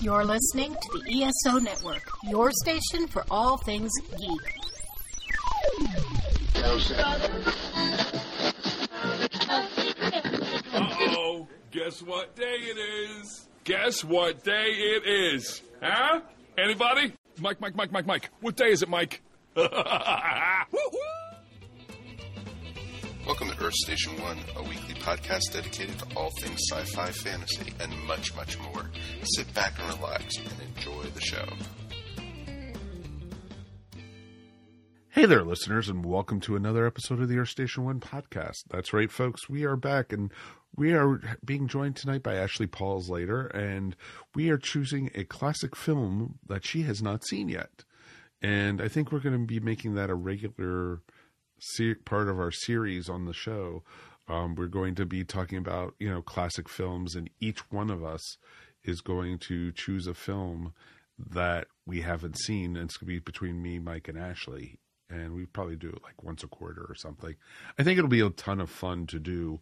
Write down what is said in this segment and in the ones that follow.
You're listening to the ESO Network, your station for all things geek. Uh-oh. Guess what day it is? Guess what day it is? Huh? Anybody? Mike, Mike, Mike, Mike, Mike. What day is it, Mike? Welcome to Earth Station One, a weekly podcast dedicated to all things sci fi, fantasy, and much, much more. Sit back and relax and enjoy the show. Hey there, listeners, and welcome to another episode of the Earth Station One podcast. That's right, folks. We are back, and we are being joined tonight by Ashley Pauls later, and we are choosing a classic film that she has not seen yet. And I think we're going to be making that a regular part of our series on the show. Um, we're going to be talking about you know classic films, and each one of us is going to choose a film that we haven't seen. And it's going to be between me, Mike, and Ashley and we probably do it like once a quarter or something. I think it'll be a ton of fun to do,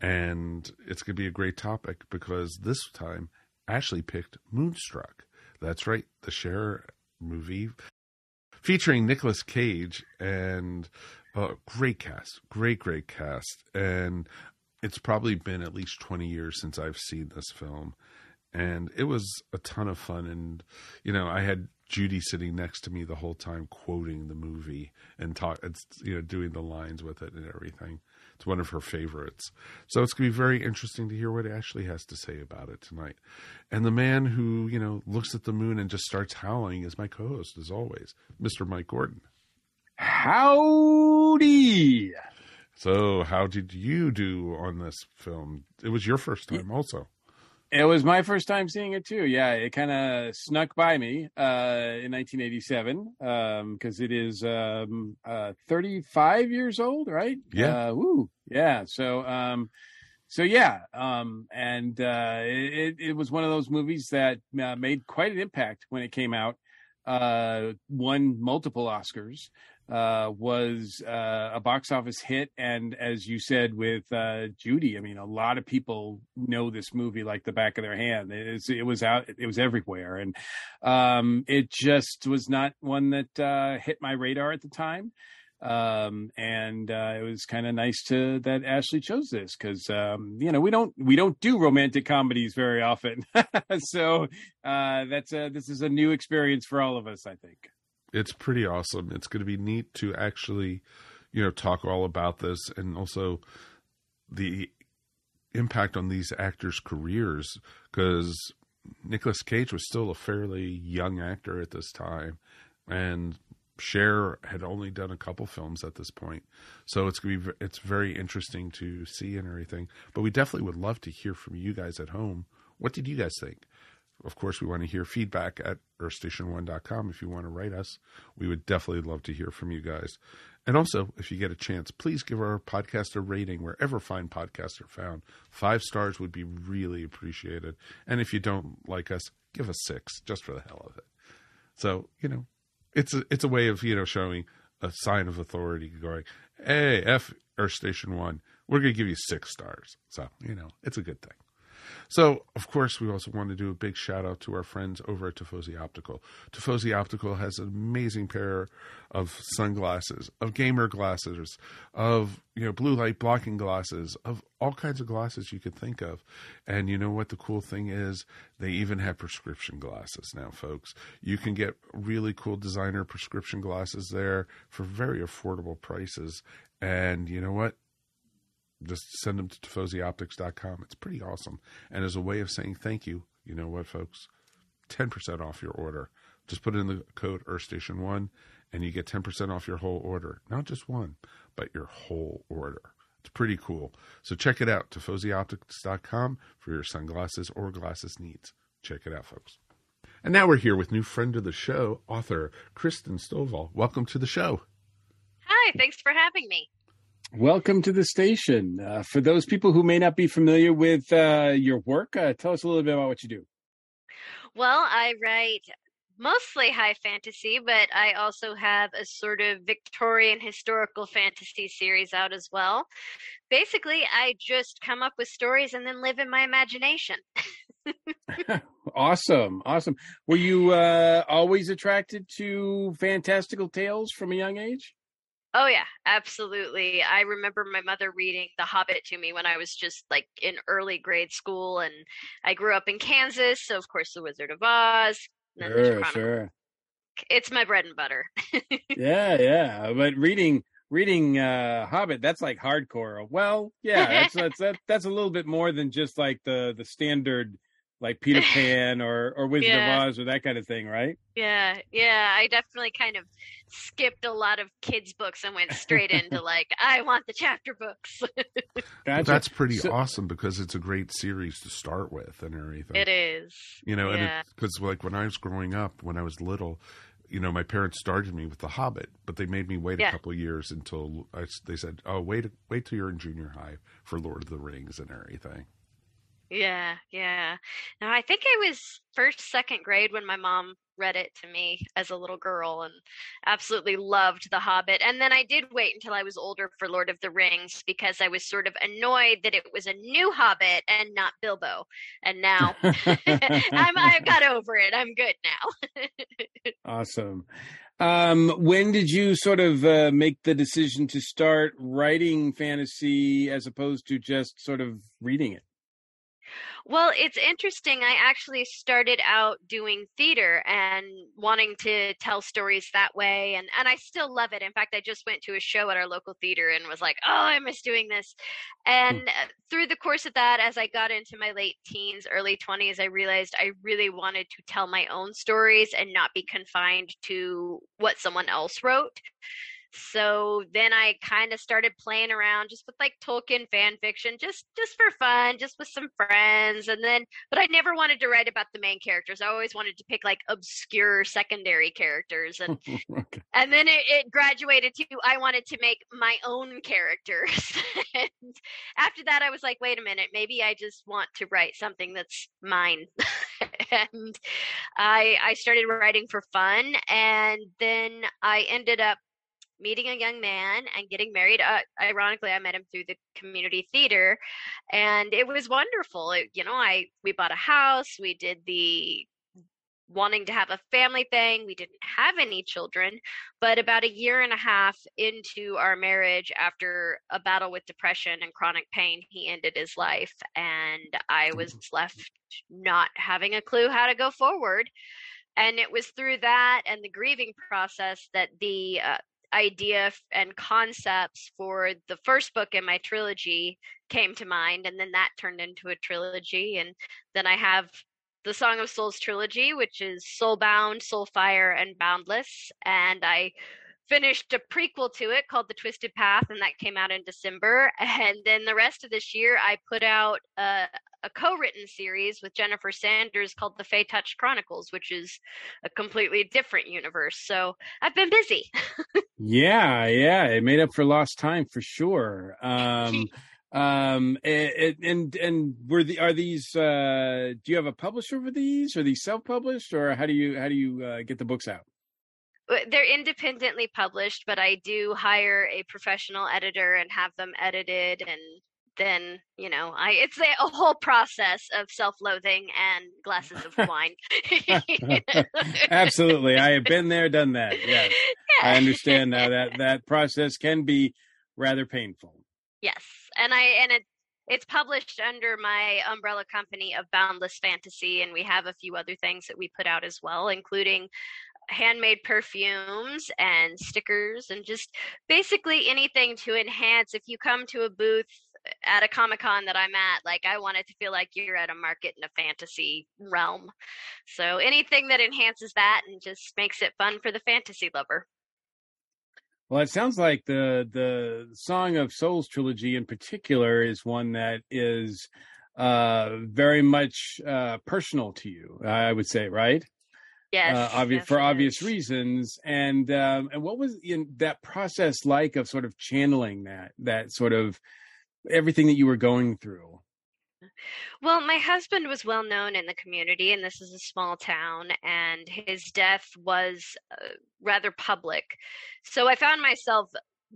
and it's going to be a great topic because this time Ashley picked Moonstruck. That's right, the Cher movie featuring Nicolas Cage and uh, great cast, great great cast, and it's probably been at least twenty years since I've seen this film. And it was a ton of fun, and you know, I had Judy sitting next to me the whole time quoting the movie and talk you know doing the lines with it and everything. It's one of her favorites. So it's to be very interesting to hear what Ashley has to say about it tonight. And the man who, you know, looks at the moon and just starts howling is my co-host as always, Mr. Mike Gordon. Howdy. So, how did you do on this film? It was your first time also. It was my first time seeing it too. Yeah, it kind of snuck by me uh, in 1987 because um, it is um, uh, 35 years old, right? Yeah. Uh, woo. Yeah. So, um, so yeah, um, and uh, it, it was one of those movies that uh, made quite an impact when it came out. Uh, won multiple Oscars uh, was uh, a box office hit, and as you said with uh, Judy, I mean, a lot of people know this movie like the back of their hand. It, it was out, it was everywhere, and um, it just was not one that uh, hit my radar at the time. Um, and uh, it was kind of nice to that Ashley chose this because um, you know we don't we don't do romantic comedies very often, so that's a, this is a new experience for all of us, I think it's pretty awesome. It's going to be neat to actually, you know, talk all about this and also the impact on these actors' careers because Nicolas Cage was still a fairly young actor at this time, and Cher had only done a couple films at this point, so it's gonna be it's very interesting to see and everything. But we definitely would love to hear from you guys at home. What did you guys think? Of course, we want to hear feedback at earthstation1.com. If you want to write us, we would definitely love to hear from you guys. And also, if you get a chance, please give our podcast a rating wherever fine podcasts are found. Five stars would be really appreciated. And if you don't like us, give us six just for the hell of it. So, you know, it's a, it's a way of, you know, showing a sign of authority going, hey, F Earth Station 1, we're going to give you six stars. So, you know, it's a good thing. So, of course, we also want to do a big shout out to our friends over at Tifosi Optical. Tifosi Optical has an amazing pair of sunglasses, of gamer glasses, of you know blue light blocking glasses, of all kinds of glasses you could think of. And you know what the cool thing is? They even have prescription glasses now, folks. You can get really cool designer prescription glasses there for very affordable prices. And you know what? Just send them to tifosioptics.com. It's pretty awesome. And as a way of saying thank you, you know what, folks? 10% off your order. Just put in the code EarthStation1 and you get 10% off your whole order. Not just one, but your whole order. It's pretty cool. So check it out, tifosioptics.com for your sunglasses or glasses needs. Check it out, folks. And now we're here with new friend of the show, author Christen Stovall. Welcome to the show. Hi, thanks for having me. Welcome to the station. Uh, for those people who may not be familiar with uh, your work, uh, tell us a little bit about what you do. Well, I write mostly high fantasy, but I also have a sort of Victorian historical fantasy series out as well. Basically, I just come up with stories and then live in my imagination. awesome, awesome. Were you uh, always attracted to fantastical tales from a young age? Oh yeah, absolutely. I remember my mother reading The Hobbit to me when I was just like in early grade school, and I grew up in Kansas, so of course The Wizard of Oz. and then the Sure, sure. It's my bread and butter. Yeah, yeah. But reading reading uh Hobbit, that's like hardcore. Well, yeah, that's that's that, that's a little bit more than just like the the standard like Peter Pan or or Wizard Yeah. of Oz or that kind of thing, right? yeah, yeah. I definitely kind of skipped a lot of kids' books and went straight into like, I want the chapter books. Gotcha. That's pretty So- awesome because it's a great series to start with and everything. it is. You know, Yeah. and because like when I was growing up, when I was little, you know, my parents started me with The Hobbit, but they made me wait Yeah. a couple of years until I, they said, "Oh, wait, wait till you're in junior high for Lord of the Rings and everything." Yeah, yeah. Now I think I was first, second grade when my mom read it to me as a little girl and absolutely loved The Hobbit. And then I did wait until I was older for Lord of the Rings because I was sort of annoyed that it was a new Hobbit and not Bilbo. And now I'm I've got over it. I'm good now. Awesome. Um, when did you sort of uh, make the decision to start writing fantasy as opposed to just sort of reading it? Well, it's interesting. I actually started out doing theater and wanting to tell stories that way and and I still love it. In fact, I just went to a show at our local theater and was like, "Oh, I miss doing this." And uh, through the course of that as I got into my late teens, early 20s, I realized I really wanted to tell my own stories and not be confined to what someone else wrote. So then I kind of started playing around just with like Tolkien fan fiction, just just for fun, just with some friends, and then but I never wanted to write about the main characters. I always wanted to pick like obscure secondary characters, and okay. and then it, it graduated to I wanted to make my own characters. and after that, I was like, wait a minute, maybe I just want to write something that's mine. and I I started writing for fun, and then I ended up meeting a young man and getting married. Uh, ironically, I met him through the community theater, and it was wonderful. It, you know, I we bought a house, we did the wanting to have a family thing. We didn't have any children, but about a year and a half into our marriage, after a battle with depression and chronic pain, he ended his life, and I was left not having a clue how to go forward. And it was through that and the grieving process that the uh, idea and concepts for the first book in my trilogy came to mind and then that turned into a trilogy and then i have the song of souls trilogy which is soulbound soulfire and boundless and i finished a prequel to it called the twisted path and that came out in december and then the rest of this year i put out a, a co-written series with jennifer sanders called the fey touch chronicles which is a completely different universe so i've been busy Yeah, yeah, it made up for lost time for sure. Um, um, and and and were the are these? Uh, do you have a publisher for these? Are these self published, or how do you how do you uh, get the books out? Uh, they're independently published, but I do hire a professional editor and have them edited and then, you know, I it's a, a whole process of self-loathing and glasses of wine. Absolutely, I have been there, done that. Yes, I understand now that that process can be rather painful. Yes, and I and it it's published under my umbrella company of Boundless Fantasy, and we have a few other things that we put out as well, including handmade perfumes and stickers, and just basically anything to enhance. If you come to a booth at a Comic Con that I'm at, like I want it to feel like you're at a market in a fantasy realm. So anything that enhances that and just makes it fun for the fantasy lover. Well, it sounds like the the Song of Souls trilogy in particular is one that is uh very much uh personal to you i would say right Yes, uh, yes, for obvious is. reasons and um and what was in that process like of sort of channeling that that sort of everything that you were going through Well, my husband was well known in the community, and this is a small town, and his death was uh, rather public. So I found myself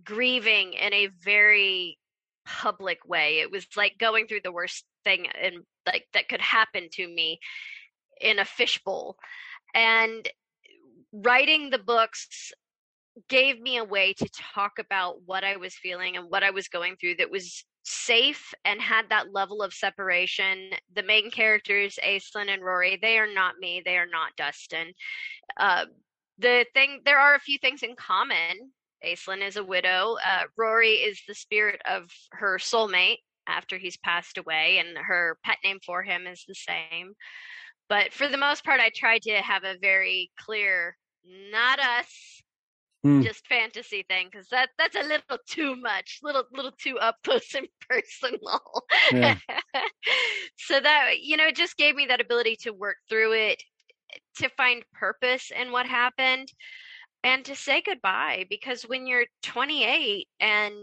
grieving in a very public way. It was like going through the worst thing in like that could happen to me in a fishbowl. And writing the books gave me a way to talk about what I was feeling and what I was going through that was safe and had that level of separation. The main characters, Aislinn and Rory, they are not me. They are not Dustin. Uh, the thing, there are a few things in common. Aislinn is a widow. Uh, Rory is the spirit of her soulmate after he's passed away, and her pet name for him is the same. But for the most part, I tried to have a very clear, not us, Hmm. just fantasy thing because that that's a little too much, little little too up close and personal. Yeah. so that you know, it just gave me that ability to work through it, to find purpose in what happened, and to say goodbye. Because when you're 28 and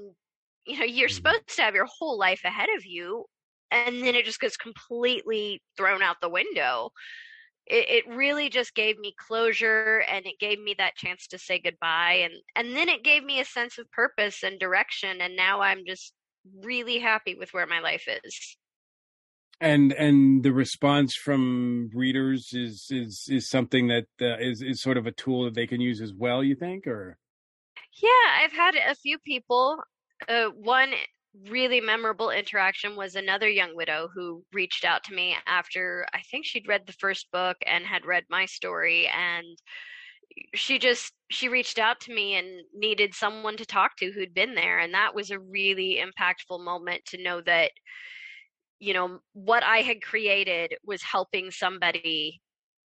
you know you're Mhm. supposed to have your whole life ahead of you, and then it just gets completely thrown out the window. It, it really just gave me closure and it gave me that chance to say goodbye and and then it gave me a sense of purpose and direction and now i'm just really happy with where my life is. And and the response from readers is is is something that uh, is is sort of a tool that they can use as well you think or? Yeah i've had a few people uh, one really memorable interaction was another young widow who reached out to me after I think she'd read the first book and had read my story and she just she reached out to me and needed someone to talk to who'd been there and that was a really impactful moment to know that you know what I had created was helping somebody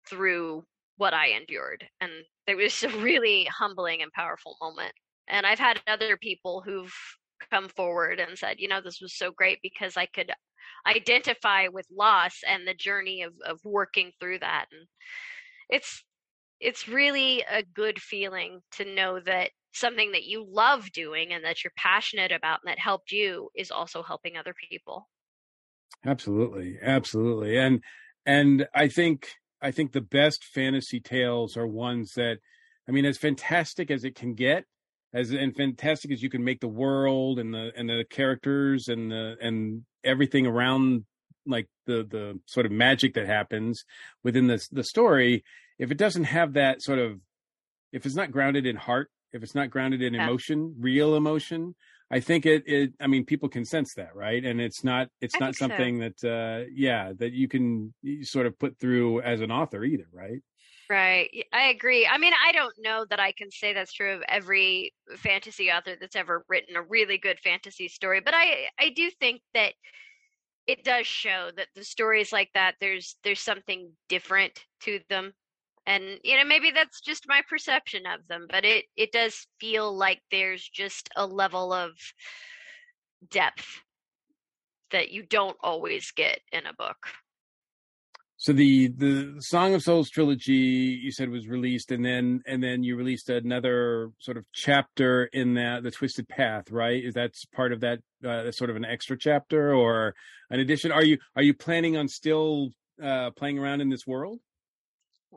through what I endured and it was a really humbling and powerful moment. And I've had other people who've come forward and said, you know, this was so great because I could identify with loss and the journey of, of working through that. And it's it's really a good feeling to know that something that you love doing and that you're passionate about and that helped you is also helping other people. absolutely absolutely and and i think i think the best fantasy tales are ones that i mean as fantastic as it can get as and fantastic as you can make the world and the and the characters and the and everything around like the the sort of magic that happens within the the story if it doesn't have that sort of if it's not grounded in heart if it's not grounded in Yeah. emotion real emotion i think it it i mean people can sense that right and it's not it's I not think so. something that uh yeah that you can sort of put through as an author either right Right. I agree. I mean, I don't know that I can say that's true of every fantasy author that's ever written a really good fantasy story, but I I do think that it does show that the stories like that there's there's something different to them. And you know, maybe that's just my perception of them, but it it does feel like there's just a level of depth that you don't always get in a book. So the the song of souls trilogy you said was released and then and then you released another sort of chapter in that the twisted path right? Is that part of that uh, sort of an extra chapter or an addition? Are you are you planning on still uh playing around in this world?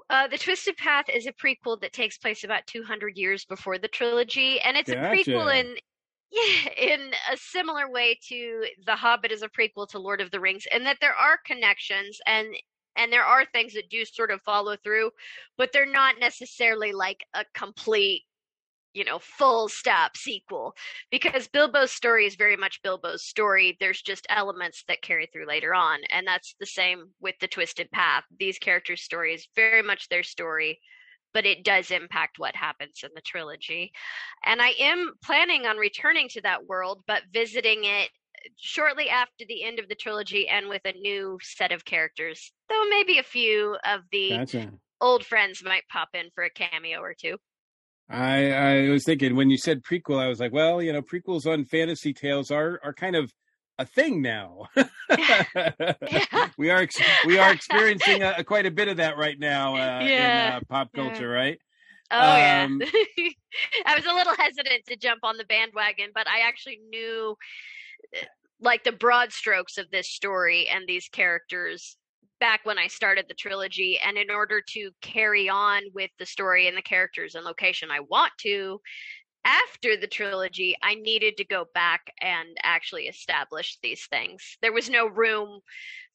Uh, the Twisted Path is a prequel that takes place about 200 years before the trilogy, and it's a prequel in yeah, in a similar way to The Hobbit is a prequel to Lord of the Rings, and that there are connections and and there are things that do sort of follow through, but they're not necessarily like a complete, you know, full stop sequel because Bilbo's story is very much Bilbo's story. There's just elements that carry through later on, and that's the same with the Twisted Path. These characters' story is very much their story, but it does impact what happens in the trilogy. And I am planning on returning to that world, but visiting it shortly after the end of the trilogy and with a new set of characters. Though maybe a few of the gotcha old friends might pop in for a cameo or two. I I was thinking when you said prequel, I was like, well, you know, prequels on fantasy tales are are kind of a thing now. we are ex- we are experiencing a, quite a bit of that right now uh, Yeah. in uh, pop Yeah. culture, right? Oh yeah. Um, I was a little hesitant to jump on the bandwagon, but I actually knew like the broad strokes of this story and these characters back when I started the trilogy and in order to carry on with the story and the characters and location I want to after the trilogy, I needed to go back and actually establish these things. There was no room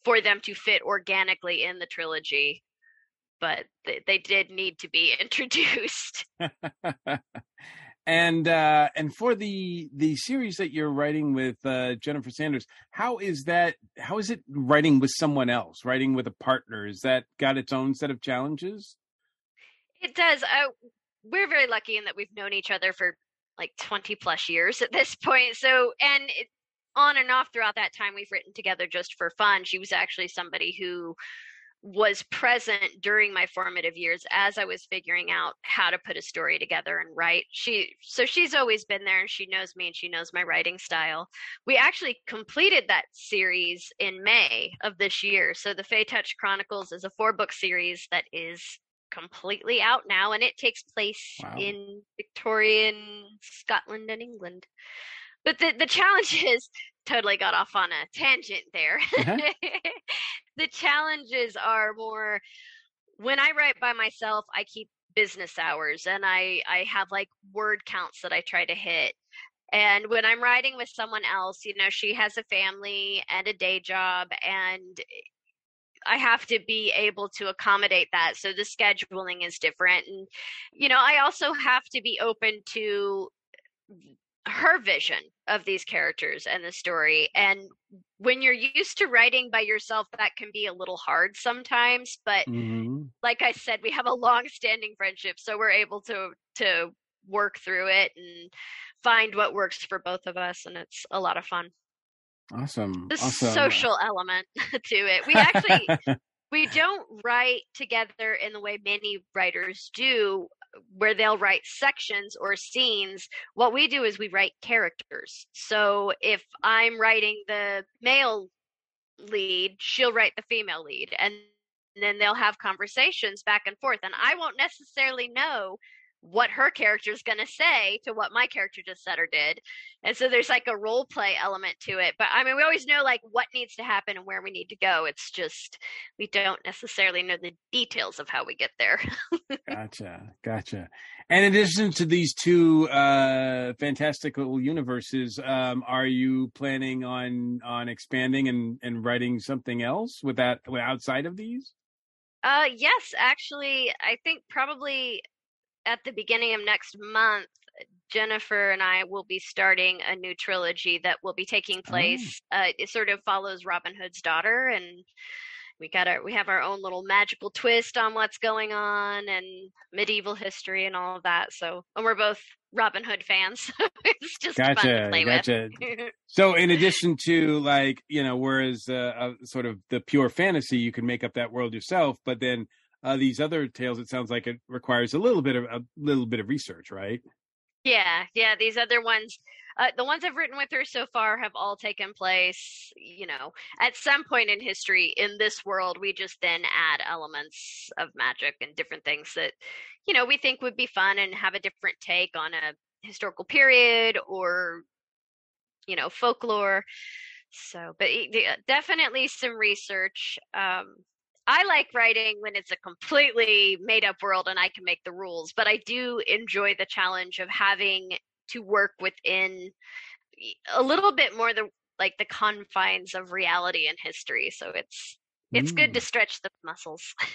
for them to fit organically in the trilogy, but they, they did need to be introduced. and uh and for the the series that you're writing with uh Jennifer Sanders how is that how is it writing with someone else writing with a partner? Is that got its own set of challenges? It does. Uh, we're very lucky in that we've known each other for like 20 plus years at this point. So and it, on and off throughout that time we've written together just for fun. She was actually somebody who was present during my formative years as I was figuring out how to put a story together and write. She so she's always been there and she knows me and she knows my writing style. We actually completed that series in May of this year. So the Fey Touch Chronicles is a four book series that is completely out now and it takes place wow. in Victorian Scotland and England. But the the challenge is totally got off on a tangent there. Uh-huh. the challenges are more when I write by myself, I keep business hours and I I have like word counts that I try to hit. And when I'm writing with someone else, you know, she has a family and a day job and I have to be able to accommodate that. So the scheduling is different. And, you know, I also have to be open to her vision of these characters and the story and when you're used to writing by yourself that can be a little hard sometimes but mm-hmm. like i said we have a long standing friendship so we're able to to work through it and find what works for both of us and it's a lot of fun awesome the awesome. social element to it we actually we don't write together in the way many writers do where they'll write sections or scenes, what we do is we write characters. So if I'm writing the male lead, she'll write the female lead. And then they'll have conversations back and forth. And I won't necessarily know what her character is going to say to what my character just said or did. And so there's like a role play element to it. But I mean, we always know like what needs to happen and where we need to go. It's just we don't necessarily know the details of how we get there. gotcha. Gotcha. And in addition to these two uh fantastical universes, um, are you planning on on expanding and, and writing something else with that outside of these? Uh yes, actually I think probably at the beginning of next month, Jennifer and I will be starting a new trilogy that will be taking oh. place. Oh. Uh, it sort of follows Robin Hood's daughter, and we got our we have our own little magical twist on what's going on and medieval history and all of that. So, and we're both Robin Hood fans. it's just gotcha, fun to play gotcha. with. so, in addition to like you know, whereas uh, uh, sort of the pure fantasy, you can make up that world yourself, but then uh, these other tales, it sounds like it requires a little bit of a little bit of research, right? Yeah, yeah. These other ones, uh, the ones I've written with her so far, have all taken place. You know, at some point in history in this world, we just then add elements of magic and different things that, you know, we think would be fun and have a different take on a historical period or, you know, folklore. So, but definitely some research. Um, I like writing when it's a completely made up world and I can make the rules, but I do enjoy the challenge of having to work within a little bit more the like the confines of reality and history. So it's it's mm. good to mm. stretch the muscles.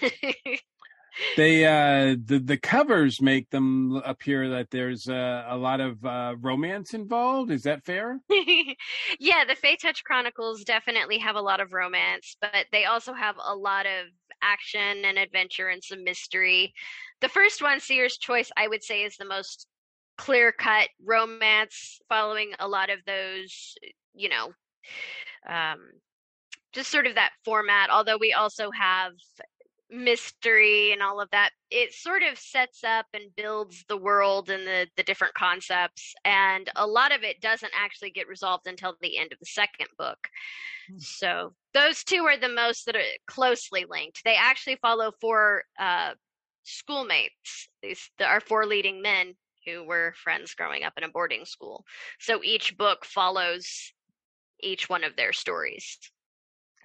they uh the the covers make them appear that there's uh, a lot of uh romance involved. Is that fair? Yeah the fey touch chronicles definitely have a lot of romance but they also have a lot of action and adventure and some mystery. The first one seer's choice i would say is the most clear cut romance following a lot of those you know um just sort of that format although we also have mystery and all of that it sort of sets up and builds the world and the the different concepts and a lot of it doesn't actually get resolved until the end of the second book. Hmm. so those two are the most that are closely linked. They actually follow four uh schoolmates these are four leading men who were friends growing up in a boarding school. So each book follows each one of their stories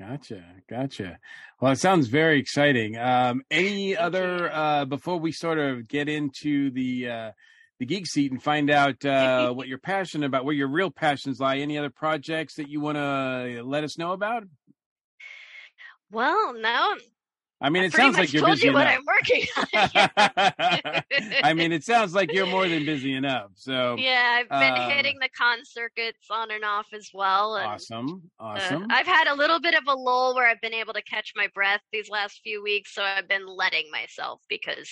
Gotcha, gotcha. Well, it sounds very exciting. Um, any other uh, before we sort of get into the uh, the geek seat and find out uh, what you're passionate about, where your real passions lie. Any other projects that you want to let us know about? Well, no, I mean, I it sounds like you're told busy you what enough. I'm working on. I mean, it sounds like you're more than busy enough. So yeah, I've been um, hitting the con circuits on and off as well. And, awesome, uh, awesome. I've had a little bit of a lull where I've been able to catch my breath these last few weeks, so I've been letting myself because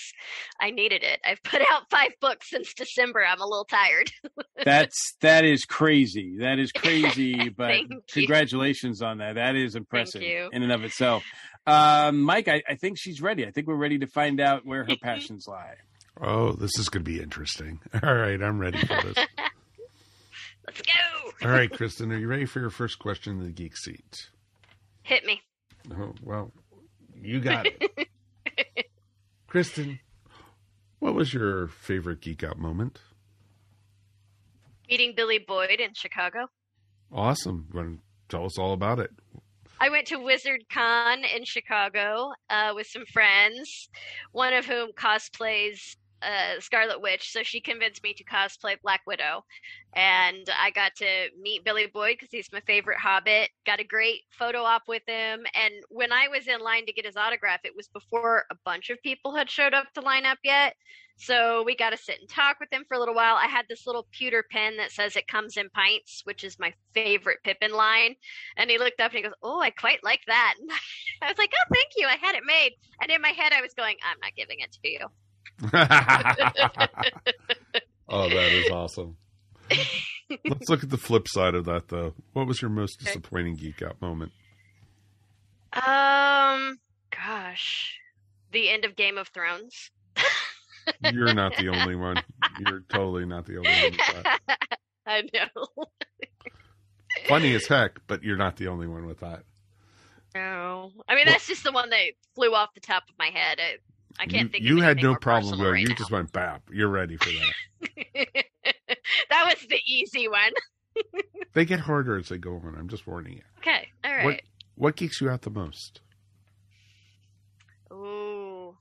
I needed it. I've put out five books since December. I'm a little tired. That's that is crazy. That is crazy. But congratulations on that. That is impressive in and of itself. Um, Mike, I, I think she's ready. I think we're ready to find out where her passions lie. Oh, this is going to be interesting. All right, I'm ready for this. Let's go. All right, Christen, are you ready for your first question in the geek seat? Hit me. Oh, well, you got it. Christen, what was your favorite geek out moment? Meeting Billy Boyd in Chicago. Awesome. You want to tell us all about it? I went to Wizard Con in Chicago uh, with some friends, one of whom cosplays uh, Scarlet Witch. So she convinced me to cosplay Black Widow. And I got to meet Billy Boyd because he's my favorite Hobbit. Got a great photo op with him. And when I was in line to get his autograph, it was before a bunch of people had showed up to line up yet. So we got to sit and talk with him for a little while. I had this little pewter pen that says it comes in pints, which is my favorite Pippin line. And he looked up and he goes, "Oh, I quite like that." And I was like, "Oh, thank you. I had it made." And in my head, I was going, "I'm not giving it to you." oh, that is awesome. Let's look at the flip side of that, though. What was your most disappointing geek out moment? Um, gosh, the end of Game of Thrones. You're not the only one. You're totally not the only one. I know. Funny as heck, but you're not the only one with that. No, I mean that's just the one that flew off the top of my head. I, I can't you, think. You of had no problem going. right you now. just went bap. You're ready for that. that was the easy one. they get harder as they go on. I'm just warning you. Okay, all right. What what geeks you out the most? Ooh.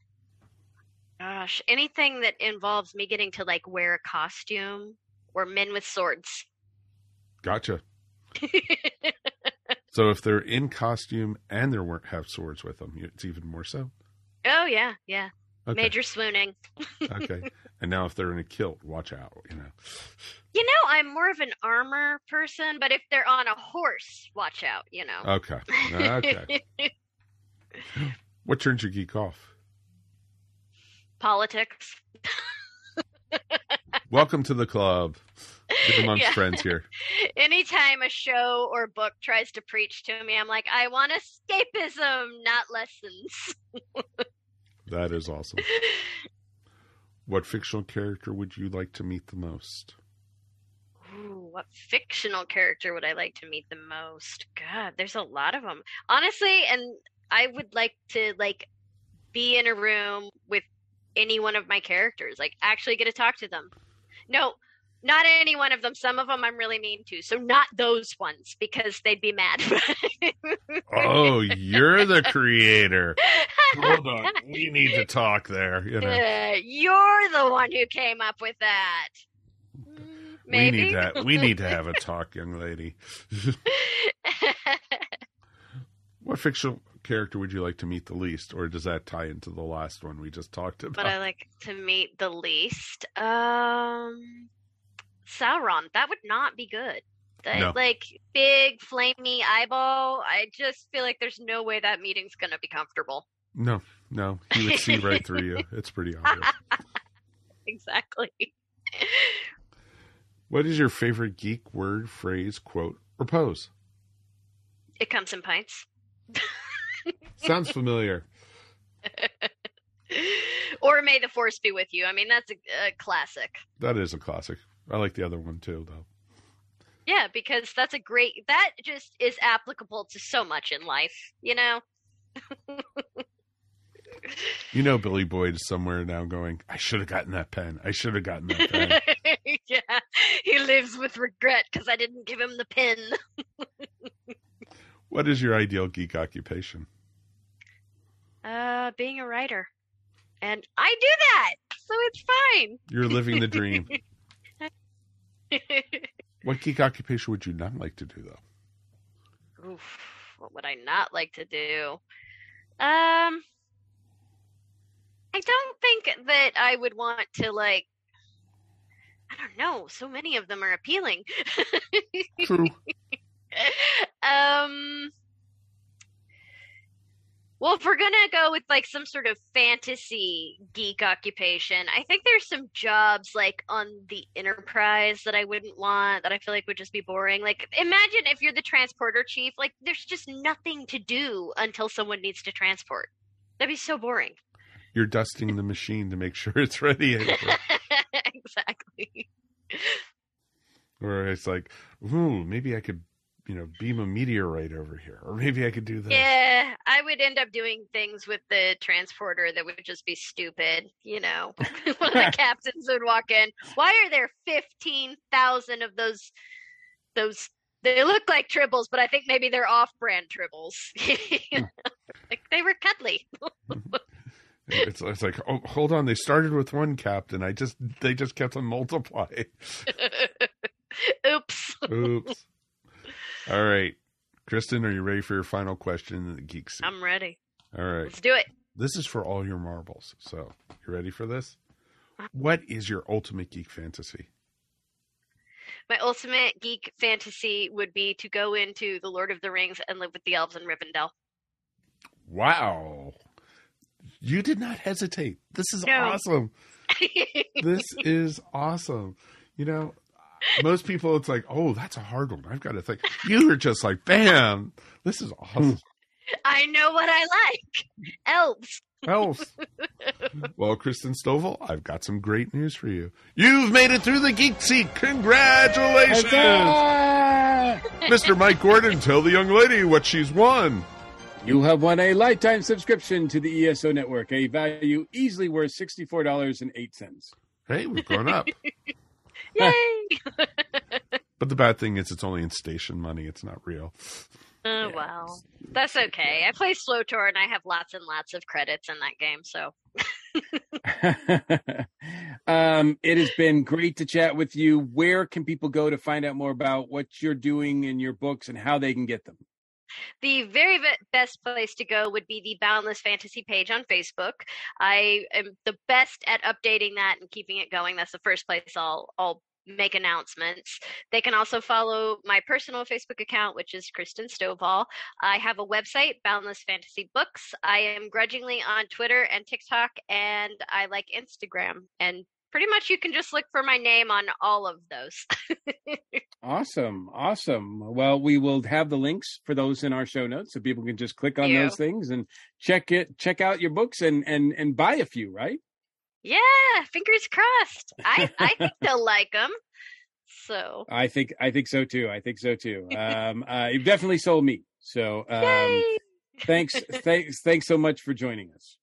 Gosh, anything that involves me getting to like wear a costume or men with swords. Gotcha. So if they're in costume and they weren't have swords with them, it's even more so. Oh yeah, yeah. Okay. Major swooning. okay. And now if they're in a kilt, watch out. You know. You know, I'm more of an armor person, but if they're on a horse, watch out, you know. Okay. Okay. what turns your geek off? Politics. Welcome to the club. Amongst Yeah. friends here. Anytime a show or book tries to preach to me, I'm like, I want escapism, not lessons. That is awesome. What fictional character would you like to meet the most? Ooh, what fictional character would I like to meet the most? God, there's a lot of them. Honestly, and I would like to like be in a room with any one of my characters, like actually get to talk to them. No, not any one of them. Some of them I'm really mean to. So not those ones because they'd be mad. Oh, you're the creator. Hold on. We need to talk there. You know. Uh, you're the one who came up with that. Mm, We Maybe. need that. We need to have a talk, young lady. What fictional character would you like to meet the least, or does that tie into the last one we just talked about? but I like to meet the least. Um, Sauron. That would not be good. That, No. Like big flamey eyeball. I just feel like there's no way that meeting's gonna be comfortable. no, no, he would see right through you. It's pretty obvious. Exactly. What is your favorite geek word, phrase, quote, or pose? It comes in pints. Sounds familiar. or may the force be with you. I mean, that's a, a classic. That is a classic. I like the other one too, though. Yeah, because that's a great. That just is applicable to so much in life. You know. You know, Billy Boyd is somewhere now going, I should have gotten that pen. I should have gotten that pen. yeah, he lives with regret because I didn't give him the pen. what is your ideal geek occupation? Uh, being a writer, and I do that. so it's fine. You're living the dream. what geek occupation would you not like to do, though? Oof, what would I not like to do? Um, I don't think that I would want to like. I don't know. So many of them are appealing. True. um. Well, if we're gonna go with like some sort of fantasy geek occupation, I think there's some jobs like on the Enterprise that I wouldn't want, that I feel like would just be boring. Like, imagine if you're the transporter chief, like, there's just nothing to do until someone needs to transport. That'd be so boring. You're dusting the machine to make sure it's ready. exactly. Or it's like, ooh, maybe I could, you know, beam a meteorite over here, or maybe I could do this. Yeah, I would end up doing things with the transporter that would just be stupid. You know, one of the captains would walk in. Why are there fifteen thousand of those? Those they look like tribbles, but I think maybe they're off-brand tribbles. You hmm. know? like they were cuddly. Mm-hmm. It's, it's like, oh, hold on. They started with one captain. I just they just kept on multiplying. Oops. Oops. All right, Christen, are you ready for your final question in the geek seat? I'm ready. All right, Let's do it. this is for all your marbles. So, you ready for this? What is your ultimate geek fantasy? My ultimate geek fantasy would be to go into the Lord of the Rings and live with the elves in Rivendell. Wow, you did not hesitate. This is No. awesome. This is awesome. You know, most people, it's like, oh, that's a hard one. I've got to think. You were just like, bam, this is awesome. I know what I like. Elves. Elves. well, Christen Stovall, I've got some great news for you. You've made it through the Geek Seat. Congratulations! Mr. Mike Gordon, tell the young lady what she's won. You have won a lifetime subscription to the ESO network, a value easily worth $64.08. Hey, we've grown up. Yay! but the bad thing is, it's only in station money. It's not real. Oh well, that's okay. I play SWTOR and I have lots and lots of credits in that game. So um, it has been great to chat with you. Where can people go to find out more about what you're doing in your books and how they can get them? The very ve- best place to go would be the Boundless Fantasy page on Facebook. I am the best at updating that and keeping it going. That's the first place I'll I'll make announcements. They can also follow my personal Facebook account, which is Christen Stovall. I have a website, Boundless Fantasy Books. I am grudgingly on Twitter and TikTok, and I like Instagram. And pretty much you can just look for my name on all of those. Awesome. Awesome. Well, we will have the links for those in our show notes so people can just click on those things and check it, check out your books and, and, and buy a few, right? yeah, fingers crossed. I, I think they'll like them. So, I think, I think so too. I think so too. Um, uh, you've definitely sold me. So, um, thanks, thanks, thanks so much for joining us.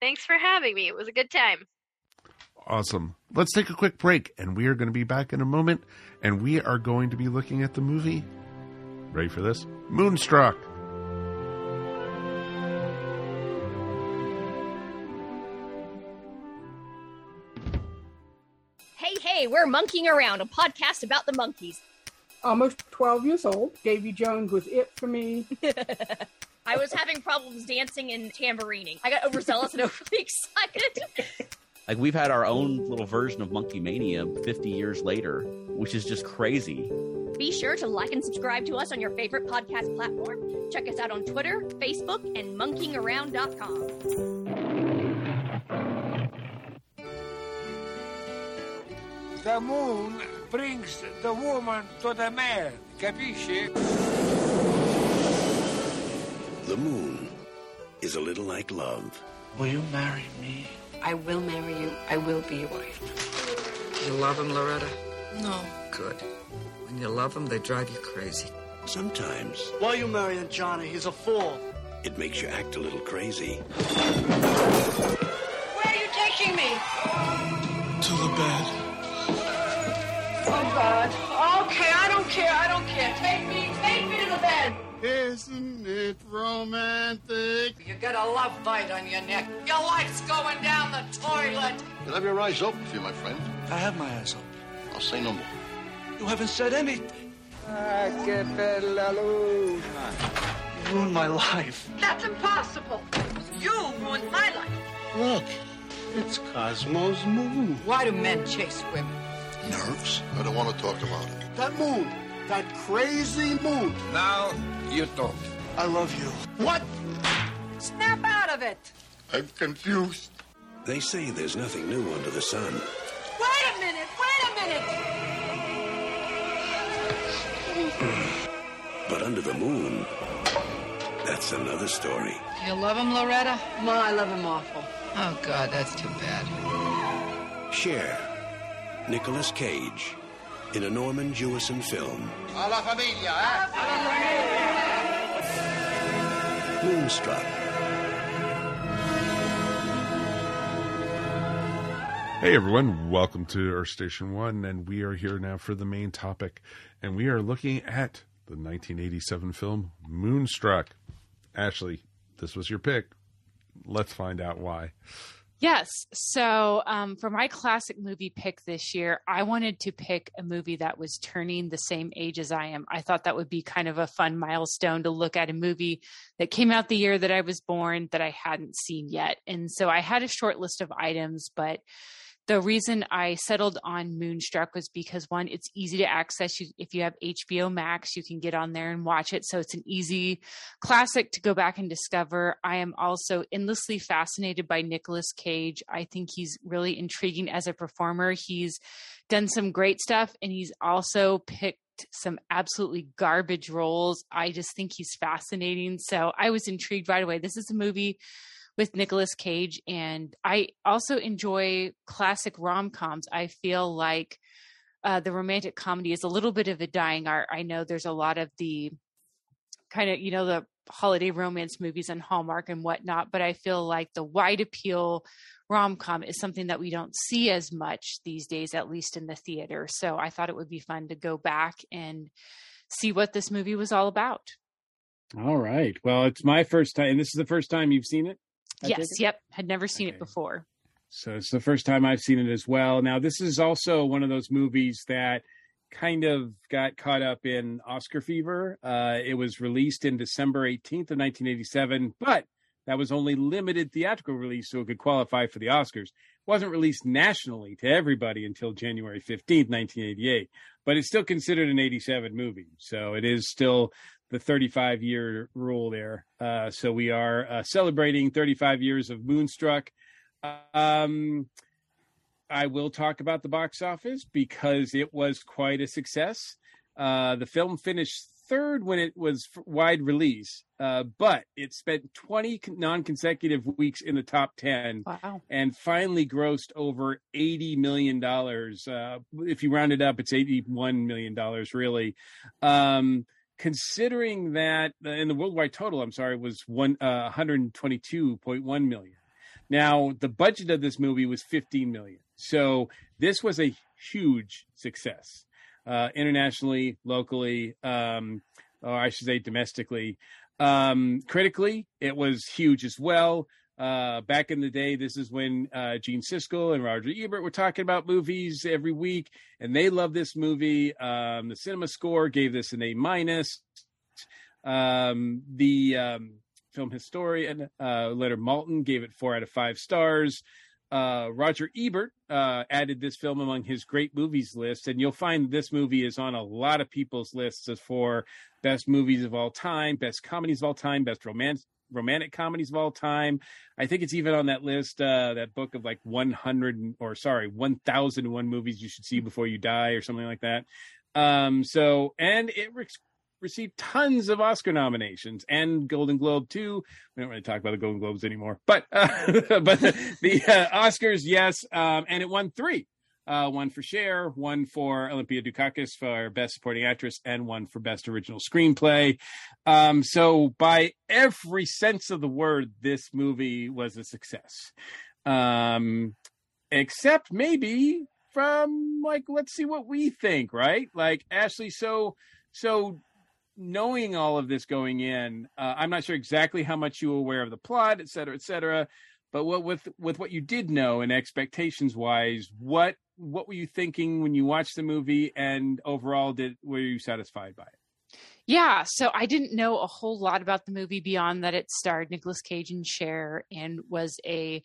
Thanks for having me. It was a good time. Awesome. Let's take a quick break, and we are going to be back in a moment, and we are going to be looking at the movie. Ready for this? Moonstruck. Hey, hey, we're Monkeying Around, a podcast about the Monkees. almost 12 years old. Davy Jones was it for me. I was having problems dancing and tambourining. I got overzealous and overly excited. Like we've had our own little version of Monkeemania 50 years later, which is just crazy. Be sure to like and subscribe to us on your favorite podcast platform. Check us out on Twitter, Facebook, and monkeyingaround.com. The moon brings the woman to the man, capisci? The moon is a little like love. Will you marry me? I will marry you. I will be your wife. You love him, Loretta? No. Good. When you love him, they drive you crazy. Sometimes Why are you marrying Johnny? He's a fool. it makes you act a little crazy. Where are you taking me? To the bed. Oh, God. Okay, I don't care. I don't care. Take me. Isn't it romantic. You got a love bite on your neck. Your life's going down the toilet. You'll have your eyes open for you, my friend. I have my eyes open. I'll say no more. You haven't said anything. Ah, que bella luna. You ruined my life. That's impossible. You ruined my life. Look, it's Cosmo's moon. Why do men chase women? Nerves? I don't want to talk about it. That moon, that crazy moon. Now you don't. I love you. What? Snap out of it. I'm confused. They say there's nothing new under the sun. Wait a minute. Wait a minute. But under the moon, that's another story. You love him, Loretta? No, I love him awful. Oh, God, that's too bad. Cher. Nicolas Cage in a Norman Jewison film, A la familia, eh? Moonstruck. Hey everyone, welcome to Earth Station One, and we are here now for the main topic, and we are looking at the 1987 film Moonstruck. Ashley, this was your pick. Let's find out why. Yes. So, um, for my classic movie pick this year, I wanted to pick a movie that was turning the same age as I am. I thought that would be kind of a fun milestone to look at a movie that came out the year that I was born that I hadn't seen yet. And so I had a short list of items, but the reason I settled on Moonstruck was because one, it's easy to access. You, if you have HBO Max, you can get on there and watch it. So it's an easy classic to go back and discover. I am also endlessly fascinated by Nicolas Cage. I think he's really intriguing as a performer. He's done some great stuff and he's also picked some absolutely garbage roles. I just think he's fascinating. So I was intrigued right away. This is a movie with Nicolas Cage. And I also enjoy classic rom coms. I feel like uh, the romantic comedy is a little bit of a dying art. I know there's a lot of the kind of, you know, the holiday romance movies on Hallmark and whatnot, but I feel like the wide appeal rom com is something that we don't see as much these days, at least in the theater. So I thought it would be fun to go back and see what this movie was all about. All right. Well, it's my first time, and this is the first time you've seen it. I yes, yep. Had never seen it before. So it's the first time I've seen it as well. Now, this is also one of those movies that kind of got caught up in Oscar fever. Uh, it was released in December 18th of 1987, but that was only limited theatrical release, so it could qualify for the Oscars. It wasn't released nationally to everybody until January 15th, 1988, but it's still considered an 87 movie. So it is still the 35 year rule there. Uh, so we are uh, celebrating 35 years of Moonstruck. Um, I will talk about the box office because it was quite a success. Uh, the film finished third when it was wide release, uh, but it spent 20 non consecutive weeks in the top 10 Wow. and finally grossed over $80 million. Uh, if you round it up, it's $81 million, really. Um, considering that in the worldwide total, I'm sorry, was one uh, 122.1 million. Now, the budget of this movie was 15 million. So this was a huge success uh, internationally, locally, um, or I should say domestically. Um, critically, it was huge as well. Uh, back in the day, this is when uh, Gene Siskel and Roger Ebert were talking about movies every week, and they loved this movie. Um, the Cinema Score gave this an A minus. Um, the um, film historian uh, Leonard Maltin gave it four out of five stars. Uh, Roger Ebert uh, added this film among his great movies list, and you'll find this movie is on a lot of people's lists as for best movies of all time, best comedies of all time, best romance romantic comedies of all time. I think it's even on that list, uh, that book of like 100 or sorry, 1001 movies you should see before you die or something like that. Um, so, and it re- received tons of Oscar nominations and Golden Globe too. We don't really talk about the Golden Globes anymore, but, uh, but the, uh, Oscars, yes. Um, and it won three. Uh, one for Cher, one for Olympia Dukakis for Best Supporting Actress, and one for Best Original Screenplay. Um, so, by every sense of the word, this movie was a success. Um, except maybe from like, let's see what we think, right? Like Ashley, so so knowing all of this going in, uh, I'm not sure exactly how much you were aware of the plot, et cetera, et cetera. But what with with what you did know and expectations wise, what what were you thinking when you watched the movie, and overall, did were you satisfied by it? Yeah, so I didn't know a whole lot about the movie beyond that it starred Nicolas Cage and Cher and was a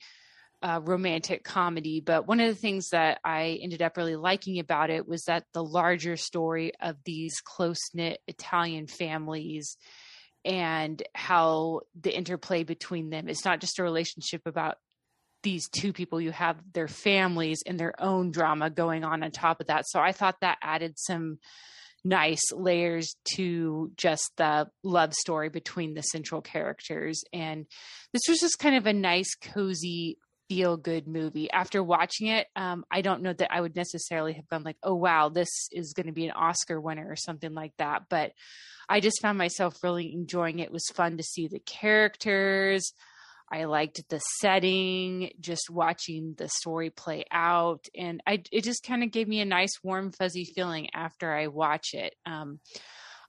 uh, romantic comedy. But one of the things that I ended up really liking about it was that the larger story of these close knit Italian families and how the interplay between them it's not just a relationship about these two people you have their families and their own drama going on on top of that. So i thought that added some nice layers to just the love story between the central characters. And this was just kind of a nice cozy feel good movie. After watching it um, i don't know that i would necessarily have gone like oh wow this is going to be an oscar winner or something like that. But I just found myself really enjoying it. It was fun to see the characters. I liked the setting, just watching the story play out, and I it just kind of gave me a nice warm fuzzy feeling after I watch it. Um,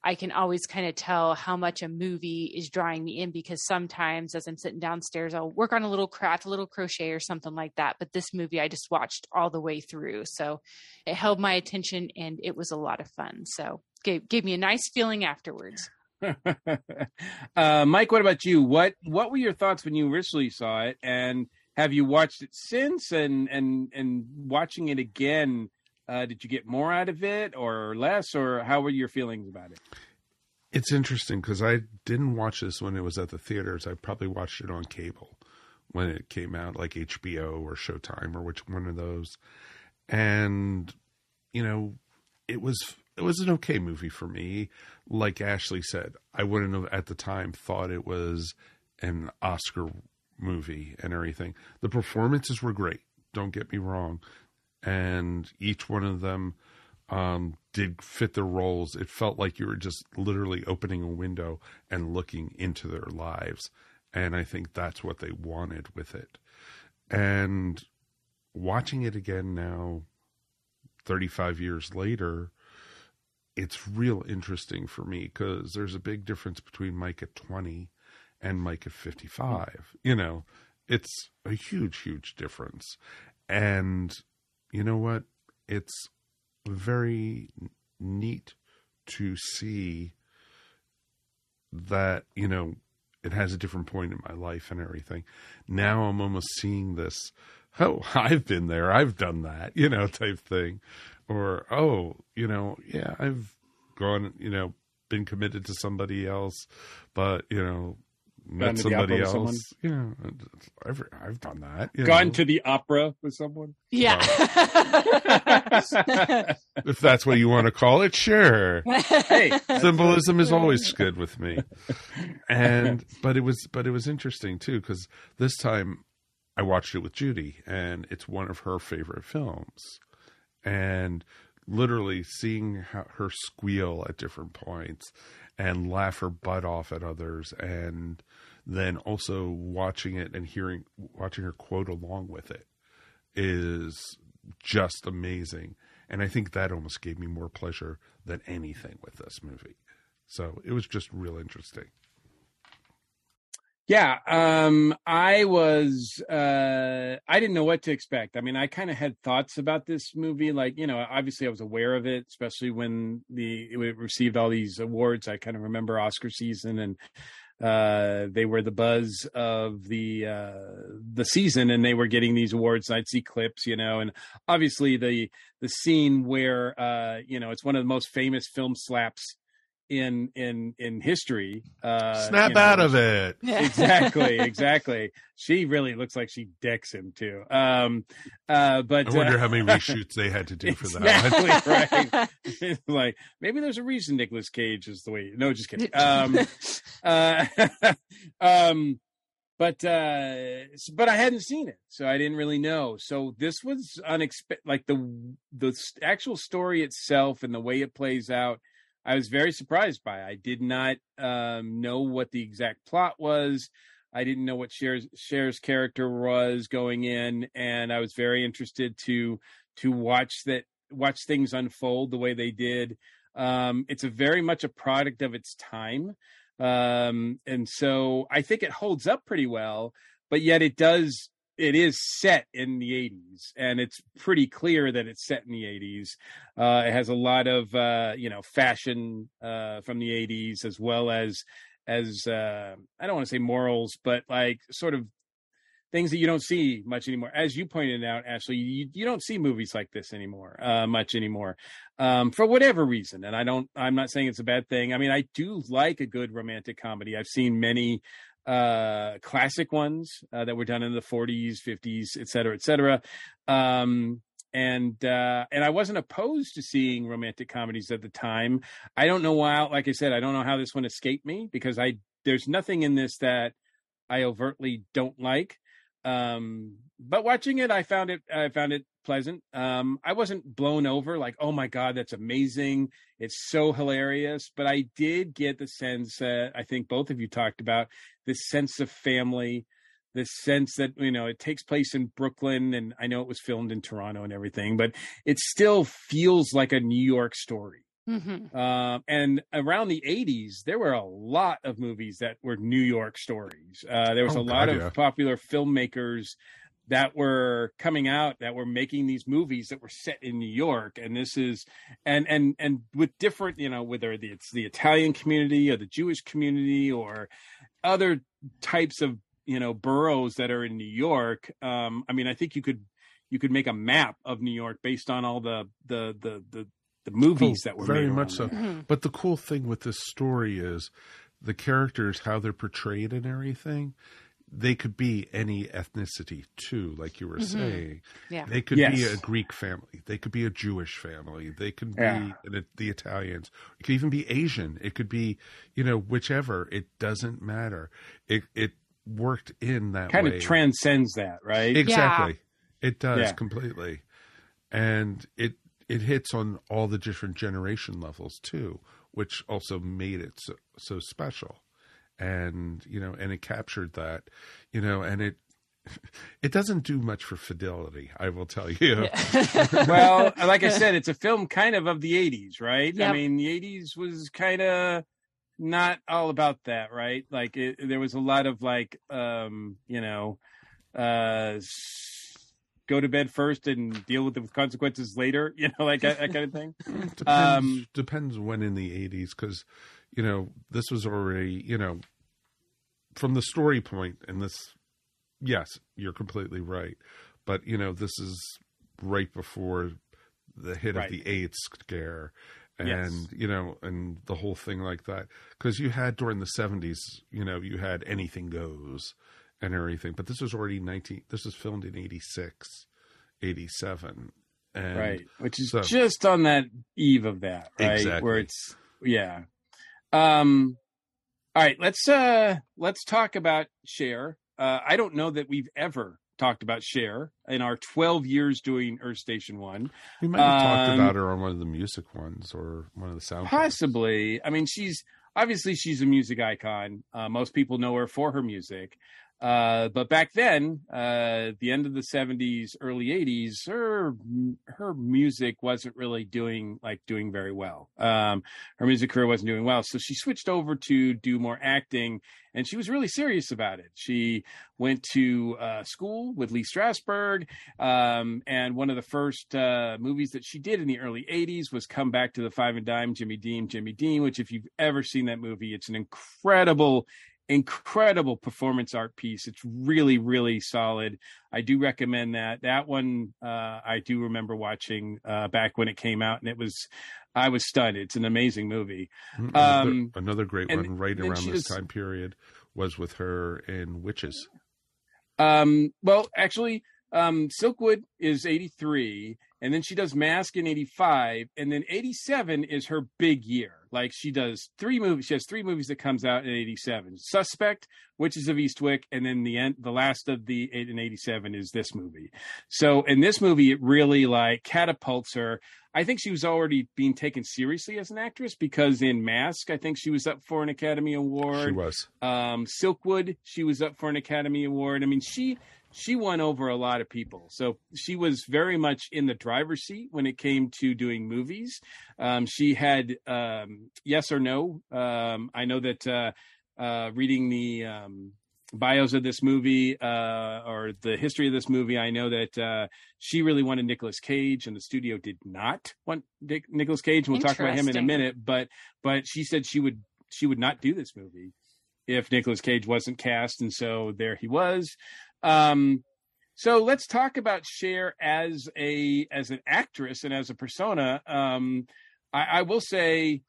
I can always kind of tell how much a movie is drawing me in because sometimes as I'm sitting downstairs, I'll work on a little craft, a little crochet or something like that. But this movie I just watched all the way through. So it held my attention and it was a lot of fun. So gave gave me a nice feeling afterwards. uh, Mike, what about you? What what were your thoughts when you originally saw it, and have you watched it since? And and and watching it again, uh, did you get more out of it or less, or how were your feelings about it? It's interesting because I didn't watch this when it was at the theaters. I probably watched it on cable when it came out, like HBO or Showtime or which one of those. And you know, it was it was an okay movie for me. Like Ashley said, I wouldn't have at the time thought it was an Oscar movie and everything. The performances were great. Don't get me wrong, and each one of them um, did fit their roles. It felt like you were just literally opening a window and looking into their lives, and I think that's what they wanted with it. And watching it again now, thirty-five years later it's real interesting for me because there's a big difference between Mike at 20 and Mike at 55. Mm. You know, it's a huge, huge difference. And you know what? It's very neat to see that, you know, it has a different point in my life and everything. Now I'm almost seeing this, oh, I've been there, I've done that, you know, type thing or oh, you know, yeah, I've gone, you know, been committed to somebody else, but you know, met somebody else. Yeah, I've I've done that. Gone know. to the opera with someone. Yeah, if that's what you want to call it, sure. Hey, symbolism is always good with me. And but it was but it was interesting too because this time I watched it with Judy, and it's one of her favorite films and literally seeing her squeal at different points and laugh her butt off at others and then also watching it and hearing watching her quote along with it is just amazing. And i think that almost gave me more pleasure than anything with this movie. So it was just real interesting yeah, um, I was uh, I didn't know what to expect. I mean, I kind of had thoughts about this movie. Like, you know, obviously I was aware of it, especially when the it received all these awards. I kind of remember Oscar season, and uh, they were the buzz of the uh, the season, and they were getting these awards. And I'd see clips, you know, and obviously the the scene where uh, you know it's one of the most famous film slaps in in in history uh snap you know, out of it. Exactly exactly. She really looks like she decks him too. Um uh but i wonder uh, how many reshoots they had to do for that right. Like maybe there's a reason Nicolas cage is the way no just kidding. Um uh um but uh but i hadn't seen it so i didn't really know. So this was unexpected like the the actual story itself and the way it plays out I was very surprised by. I did not um, know what the exact plot was. I didn't know what Cher's, Cher's character was going in, and I was very interested to to watch that watch things unfold the way they did. Um, it's a very much a product of its time, um, and so I think it holds up pretty well. But yet, it does. It is set in the 80s, and it's pretty clear that it's set in the 80s. Uh, it has a lot of uh, you know fashion uh, from the 80s, as well as as uh, I don't want to say morals, but like sort of things that you don't see much anymore. As you pointed out, Ashley, you, you don't see movies like this anymore, uh, much anymore, um, for whatever reason. And I don't, I'm not saying it's a bad thing. I mean, I do like a good romantic comedy. I've seen many uh classic ones uh, that were done in the 40s 50s et cetera et cetera. Um and uh and i wasn't opposed to seeing romantic comedies at the time. I don't know why like i said i don't know how this one escaped me because i there's nothing in this that i overtly don't like um but watching it i found it i found it pleasant. Um i wasn't blown over like oh my god that's amazing. It's so hilarious. But i did get the sense that i think both of you talked about this sense of family this sense that you know it takes place in brooklyn and i know it was filmed in toronto and everything but it still feels like a new york story Mm-hmm. um, and around the 80s, there were a lot of movies that were New York stories. Uh, there was Oh, a lot God, of yeah. popular filmmakers that were coming out that were making these movies that were set in New York. And this is, and and and with different, you know, whether it's the Italian community or the Jewish community or other types of you know boroughs that are in New York. Um, I mean, I think you could you could make a map of New York based on all the the the the, the movies Oh, that were very made much so. around there. But the cool thing with this story is the characters, how they're portrayed and everything. They could be any ethnicity too, like you were Mhm. saying. Yeah. They could be a Greek family. They could be a Jewish family. They could be Yeah. an, the Italians. It could even be Asian. It could be, you know, whichever. It doesn't matter. It it worked in that kind way. of transcends that, right? Exactly. It does Yeah. completely. And it it hits on all the different generation levels too, which also made it so, so special. And, you know, and it captured that, you know, and it it doesn't do much for fidelity, I will tell you. well, like I said, it's a film kind of of the 80s, right? I mean, the 80s was kind of not all about that, right? Like it, there was a lot of like um, you know, uh s- go to bed first and deal with the consequences later, you know, like that, that kind of thing. depends Um, depends when in the 80s because you know this was already you know from the story point and this yes you're completely right but you know this is right before the hit Right. of the AIDS scare and Yes. you know and the whole thing like that because you had during the 70s you know you had anything goes and everything but this was already 19 this was filmed in 86 87 and right which is so- just on that eve of that right Exactly. where it's yeah um all right let's uh let's talk about Cher uh i don't know that we've ever talked about Cher in our 12 years doing earth station one We might have talked Um, about her on one of the music ones or one of the sound. Possibly. I mean, she's obviously she's a music icon. Uh, most people know her for her music. Uh, but back then, uh, the end of the '70s, early '80s, her her music wasn't really doing like doing very well. Um, her music career wasn't doing well, so she switched over to do more acting, and she was really serious about it. She went to uh, school with Lee Strasberg, um, and one of the first uh, movies that she did in the early '80s was "Come Back to the Five and Dime," Jimmy Dean, Jimmy Dean. Which, if you've ever seen that movie, it's an incredible incredible performance art piece. It's really really solid. I do recommend that. That one uh i do remember watching uh back when it came out and it was i was stunned. It's an amazing movie. Mm, Another, um another great and- one right around this time period was with her in Witches. Um, well, actually, um, Silkwood is 83, and then she does Mask in 85, and then 87 is her big year. Like she does three movies. She has three movies that comes out in 87. Suspect, Witches of Eastwick, and then the end, the last of the eight in 87 is this movie. So in this movie, it really like catapults her. I think she was already being taken seriously as an actress because in Mask, I think she was up for an Academy Award She was. um, Silkwood, she was up for an Academy Award. I mean, she she won over a lot of people. So she was very much in the driver's seat when it came to doing movies. Um, she had um, yes or no. Um, I know that uh, uh, reading the um, bios of this movie uh, or the history of this movie, I know that uh, she really wanted Nicolas Cage, and the studio did not want Dick, Nicolas Cage. And we'll talk about him in a minute. But but she said she would she would not do this movie if Nicolas Cage wasn't cast, and so there he was. Um, so let's talk about Cher as a as an actress and as a persona. Um, I, I will say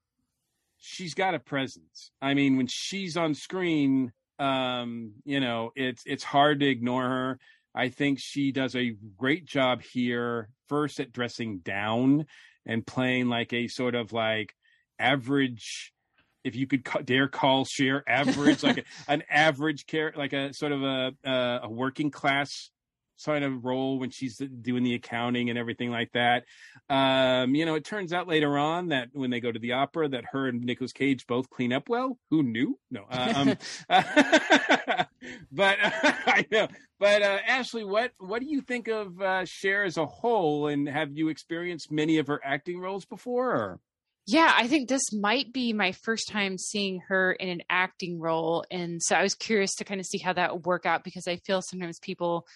she's got a presence. I mean, when she's on screen, um, you know, it's it's hard to ignore her. I think she does a great job here. First at dressing down and playing like a sort of like average if you could ca- dare call Cher average, like a, an average character, like a sort of a, a a working class sort of role when she's doing the accounting and everything like that. Um, you know, it turns out later on that when they go to the opera, that her and Nicolas Cage both clean up well. Who knew? No, uh, um, but I know. But uh, Ashley, what what do you think of uh, Cher as a whole, and have you experienced many of her acting roles before? Or? Yeah, I think this might be my first time seeing her in an acting role. And so I was curious to kind of see how that would work out because I feel sometimes people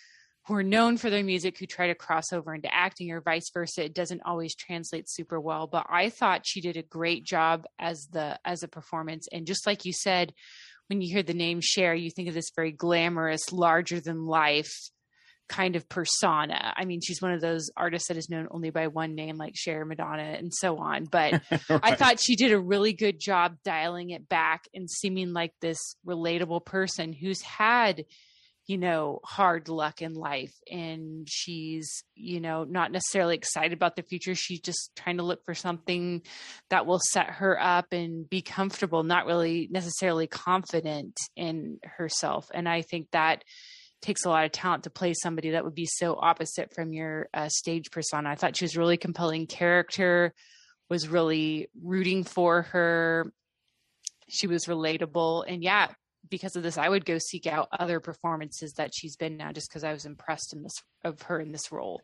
who are known for their music who try to cross over into acting or vice versa, it doesn't always translate super well. But I thought she did a great job as the as a performance. And just like you said, when you hear the name Cher, you think of this very glamorous, larger than life kind of persona. I mean, she's one of those artists that is known only by one name, like Cher, Madonna, and so on. But I thought she did a really good job dialing it back and seeming like this relatable person who's had, you know, hard luck in life. And she's, you know, not necessarily excited about the future. She's just trying to look for something that will set her up and be comfortable, not really necessarily confident in herself. And I think that takes a lot of talent to play somebody that would be so opposite from your uh, stage persona. I thought she was really compelling character, was really rooting for her. She was relatable. And yeah, because of this, I would go seek out other performances that she's been now just because I was impressed in this of her in this role.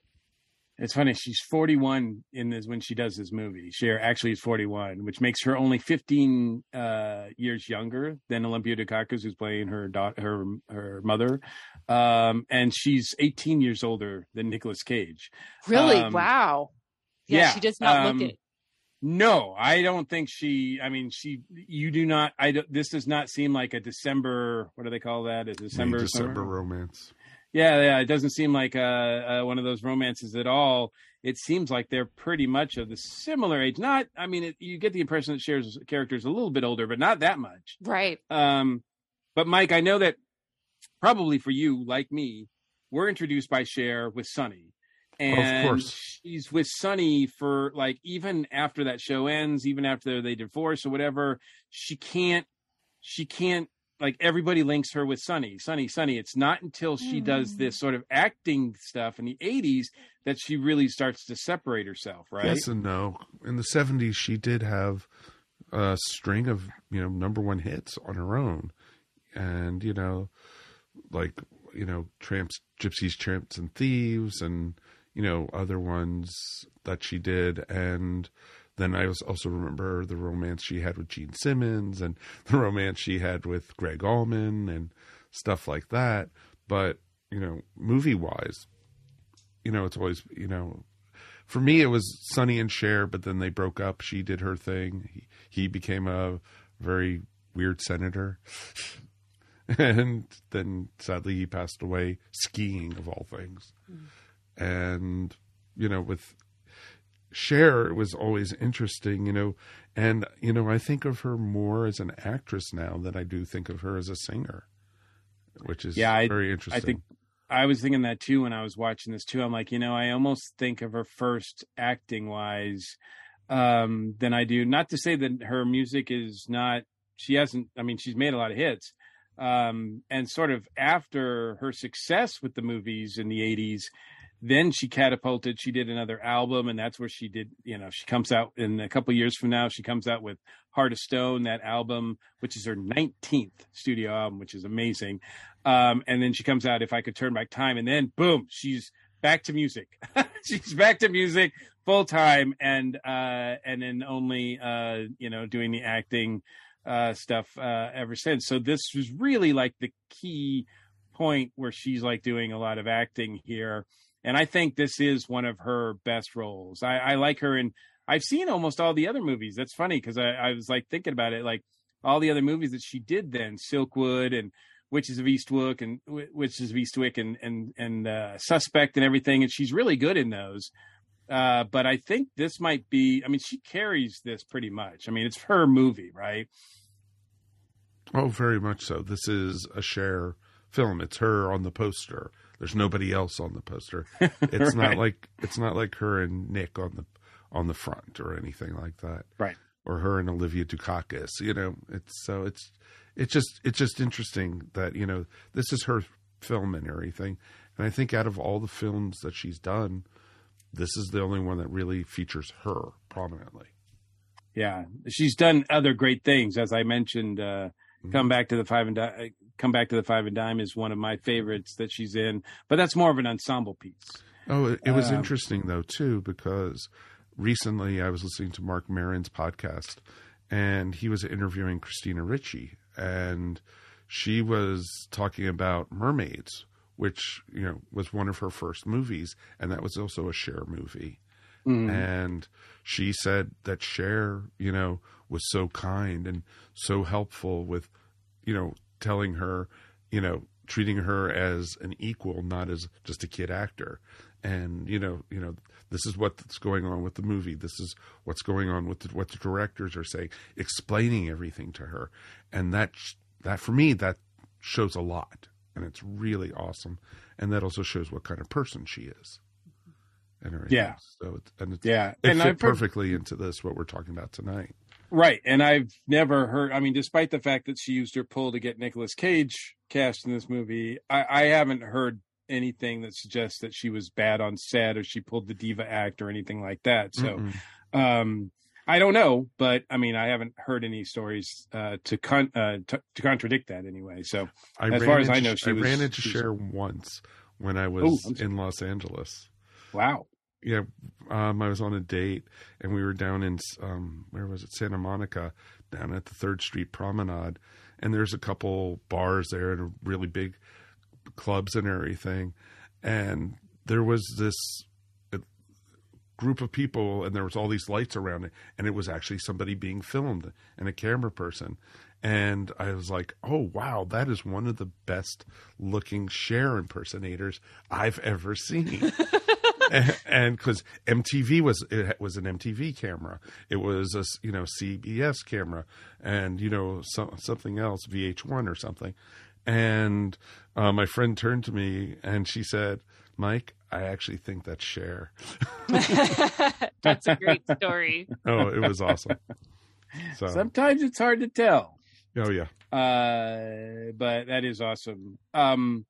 It's funny. She's 41 in this when she does this movie. Cher actually is 41, which makes her only 15 uh, years younger than Olympia Dukakis, who's playing her daughter, her her mother, um, and she's 18 years older than Nicolas Cage. Really? Um, wow. Yeah, yeah, she does not um, look it. No, I don't think she. I mean, she. You do not. I. don't- This does not seem like a December. What do they call that? A December. May December summer? romance. Yeah, yeah. It doesn't seem like uh, uh, one of those romances at all. It seems like they're pretty much of the similar age. Not. I mean, it, you get the impression that Cher's character is a little bit older, but not that much. Right. Um, but Mike, I know that probably for you, like me, we're introduced by Cher with Sonny. And of course. she's with Sonny for like even after that show ends, even after they divorce or whatever, she can't she can't like everybody links her with Sonny. Sonny, Sonny. It's not until she does mm. this sort of acting stuff in the 80s that she really starts to separate herself, right? Yes and no. In the seventies, she did have a string of you know number one hits on her own, and you know, like you know, tramps, gypsies, tramps, and thieves, and you know other ones that she did, and then I was also remember the romance she had with Gene Simmons, and the romance she had with Gregg Allman, and stuff like that. But you know, movie wise, you know, it's always you know for me it was Sonny and Cher, but then they broke up. She did her thing. He, he became a very weird senator. and then sadly he passed away skiing of all things. Mm. And you know, with Cher it was always interesting, you know, and you know, I think of her more as an actress now than I do think of her as a singer. Which is yeah, I, very interesting. I think I was thinking that too when I was watching this too. I'm like, you know, I almost think of her first acting wise um than I do. Not to say that her music is not she hasn't I mean, she's made a lot of hits. Um, and sort of after her success with the movies in the 80s, then she catapulted. She did another album, and that's where she did. You know, she comes out in a couple years from now. She comes out with Heart of Stone, that album, which is her 19th studio album, which is amazing. Um, and then she comes out, If I Could Turn Back Time, and then boom, she's back to music. she's back to music full time, and uh, and then only uh, you know doing the acting uh, stuff uh, ever since. So this was really like the key point where she's like doing a lot of acting here and I think this is one of her best roles. I, I like her in. I've seen almost all the other movies. That's funny because I, I was like thinking about it, like all the other movies that she did then, Silkwood and Witches of Eastwick and Witches of Eastwick and and and uh, Suspect and everything, and she's really good in those. Uh, but I think this might be. I mean, she carries this pretty much. I mean, it's her movie, right? Oh, very much so. This is a Cher film. It's her on the poster. There's nobody else on the poster. It's right. not like it's not like her and Nick on the on the front or anything like that. Right. Or her and Olivia Dukakis. You know, it's so it's it's just it's just interesting that, you know, this is her film and everything. And I think out of all the films that she's done, this is the only one that really features her prominently. Yeah. She's done other great things, as I mentioned, uh, mm-hmm. come back to the five and di- Come Back to the Five and Dime is one of my favorites that she's in, but that's more of an ensemble piece. Oh, it, was um, interesting though too because recently I was listening to Marc Maron's podcast and he was interviewing Christina Ricci and she was talking about Mermaids, which you know was one of her first movies, and that was also a Cher movie. Mm. And she said that Cher, you know, was so kind and so helpful with, you know, telling her, you know, treating her as an equal, not as just a kid actor. And you know, you know, this is what's going on with the movie. This is what's going on with the, what the directors are saying, explaining everything to her, and that that for me that shows a lot, and it's really awesome. And that also shows what kind of person she is. And yeah. So it's, and it's, yeah, it and fit perfectly into this what we're talking about tonight. Right. And I've never heard, I mean, despite the fact that she used her pull to get Nicolas Cage cast in this movie, I, I haven't heard anything that suggests that she was bad on set or she pulled the diva act or anything like that. So, Mm-mm. um, I don't know, but I mean, I haven't heard any stories uh, to, con- uh, to, to contradict that anyway. So, I as far as I know, she I was, ran into Cher once when I was oh, in Los Angeles. Wow yeah, um, I was on a date and we were down in um, where was it? Santa Monica, down at the Third Street Promenade, and there's a couple bars there and really big clubs and everything, and there was this uh, group of people and there was all these lights around it. And it was actually somebody being filmed and a camera person. And I was like, "Oh wow, that is one of the best looking Cher impersonators I've ever seen." and because MTV was it was an MTV camera, it was a you know CBS camera, and you know so, something else VH1 or something, and uh, my friend turned to me and she said, "Mike, I actually think that's Cher." that's a great story. oh, it was awesome. So sometimes it's hard to tell. Oh yeah. Uh, but that is awesome. Um,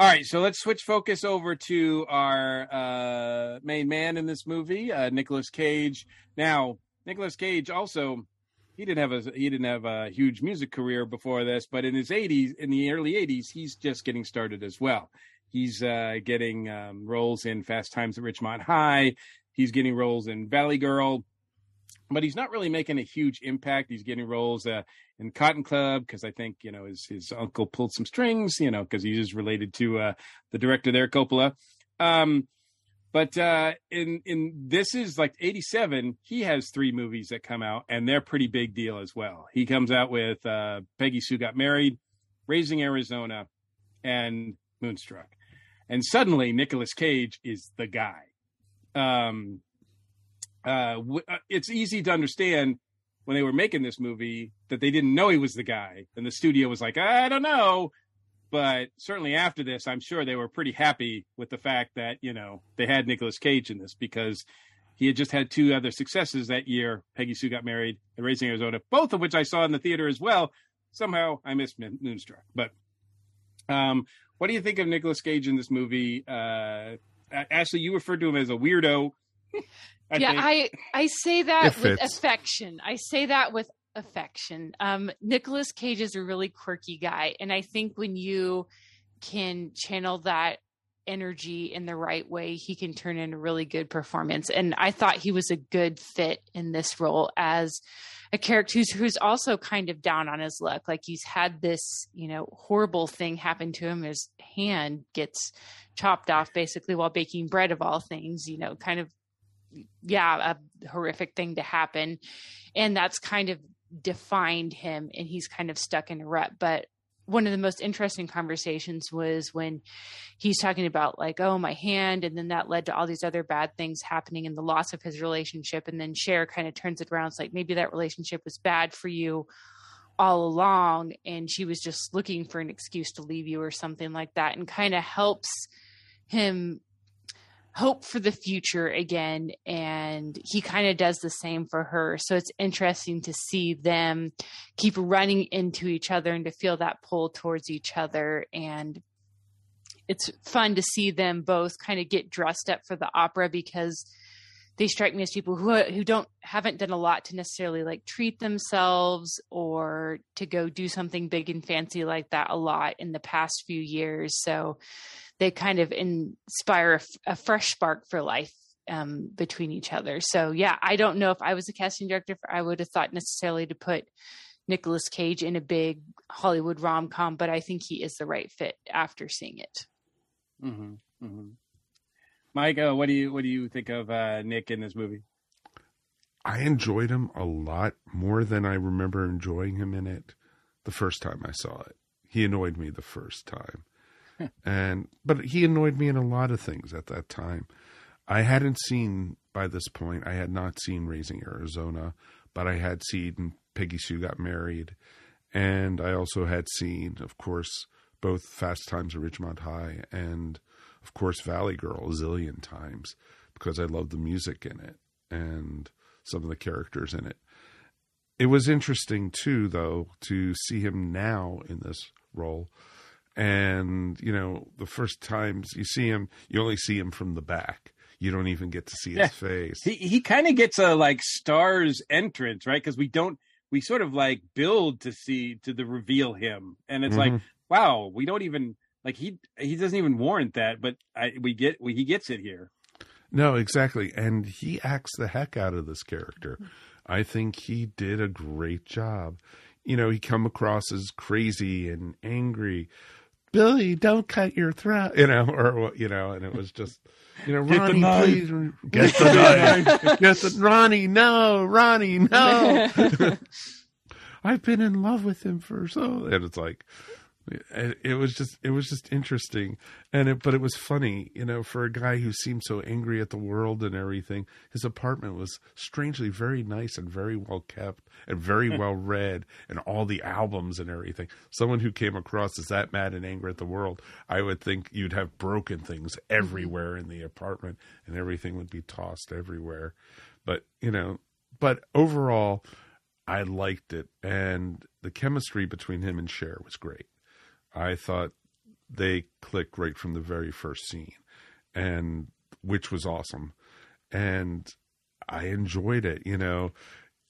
all right, so let's switch focus over to our uh, main man in this movie, uh, Nicolas Cage. Now, Nicolas Cage also he didn't have a he didn't have a huge music career before this, but in his 80s, in the early 80s, he's just getting started as well. He's uh, getting um, roles in Fast Times at Ridgemont High. He's getting roles in Valley Girl but he's not really making a huge impact. He's getting roles uh, in Cotton Club because I think you know his his uncle pulled some strings, you know, because he's related to uh, the director there, Coppola. Um, but uh, in in this is like '87. He has three movies that come out, and they're pretty big deal as well. He comes out with uh, Peggy Sue Got Married, Raising Arizona, and Moonstruck, and suddenly Nicolas Cage is the guy. Um, uh, uh, it's easy to understand when they were making this movie that they didn't know he was the guy, and the studio was like, I don't know. But certainly after this, I'm sure they were pretty happy with the fact that you know they had Nicolas Cage in this because he had just had two other successes that year. Peggy Sue got married and Raising Arizona, both of which I saw in the theater as well. somehow I missed Moonstruck. But um, what do you think of Nicolas Cage in this movie? Uh, Ashley, you referred to him as a weirdo. I yeah, think. I I say that It with fits. affection. I say that with affection. Um, Nicolas Cage is a really quirky guy, and I think when you can channel that energy in the right way, he can turn in a really good performance. And I thought he was a good fit in this role as a character who's, who's also kind of down on his luck. Like he's had this, you know, horrible thing happen to him. His hand gets chopped off basically while baking bread of all things, you know, kind of, yeah, a horrific thing to happen. And that's kind of defined him and he's kind of stuck in a rut. But one of the most interesting conversations was when he's talking about like oh my hand and then that led to all these other bad things happening and the loss of his relationship and then Cher kind of turns it around it's like maybe that relationship was bad for you all along and she was just looking for an excuse to leave you or something like that and kind of helps him hope for the future again and he kind of does the same for her. So it's interesting to see them keep running into each other and to feel that pull towards each other and it's fun to see them both kind of get dressed up for the opera because they strike me as people who who don't haven't done a lot to necessarily like treat themselves or to go do something big and fancy like that a lot in the past few years so they kind of inspire a, fresh spark for life um, between each other. So yeah, I don't know if I was a casting director, I would have thought necessarily to put Nicolas Cage in a big Hollywood rom com, but I think he is the right fit after seeing it. Mm-hmm, mm-hmm. Mike, uh, what do you what do you think of uh, Nick in this movie? I enjoyed him a lot more than I remember enjoying him in it the first time I saw it. He annoyed me the first time. and but he annoyed me in a lot of things at that time. I hadn't seen by this point, I had not seen Raising Arizona, but I had seen Peggy Sue Got Married, and I also had seen, of course, both Fast Times at Ridgemont High and, of course, Valley Girl a zillion times because I love the music in it and some of the characters in it. It was interesting too, though, to see him now in this role. And, you know, the first times you see him, you only see him from the back. You don't even get to see his Yeah. face. He he kind of gets a like stars entrance, right? Because we don't we sort of like build to see to the reveal him, and it's like Mhm. wow, we don't even like he he doesn't even warrant that, but I, we get we, he gets it here. No, exactly. And he acts the heck out of this character. I think he did a great job. You know, he come across as crazy and angry. Billy, don't cut your throat, you know, or you know, and it was just, you know, Get Ronnie, please get the knife. Get the Ronnie, no, Ronnie, no. I've been in love with him for so, and it's like, it, it was just, it was just interesting, and it, but it was funny, you know, for a guy who seemed so angry at the world and everything. His apartment was strangely very nice and very well kept and very hmm. well read, and all the albums and everything. Someone who came across as that mad and angry at the world, I would think you'd have broken things mm-hmm. everywhere in the apartment, and everything would be tossed everywhere. But you know, but overall, I liked it, and the chemistry between him and Cher was great. I thought they clicked right from the very first scene, and which was awesome, and I enjoyed it. You know,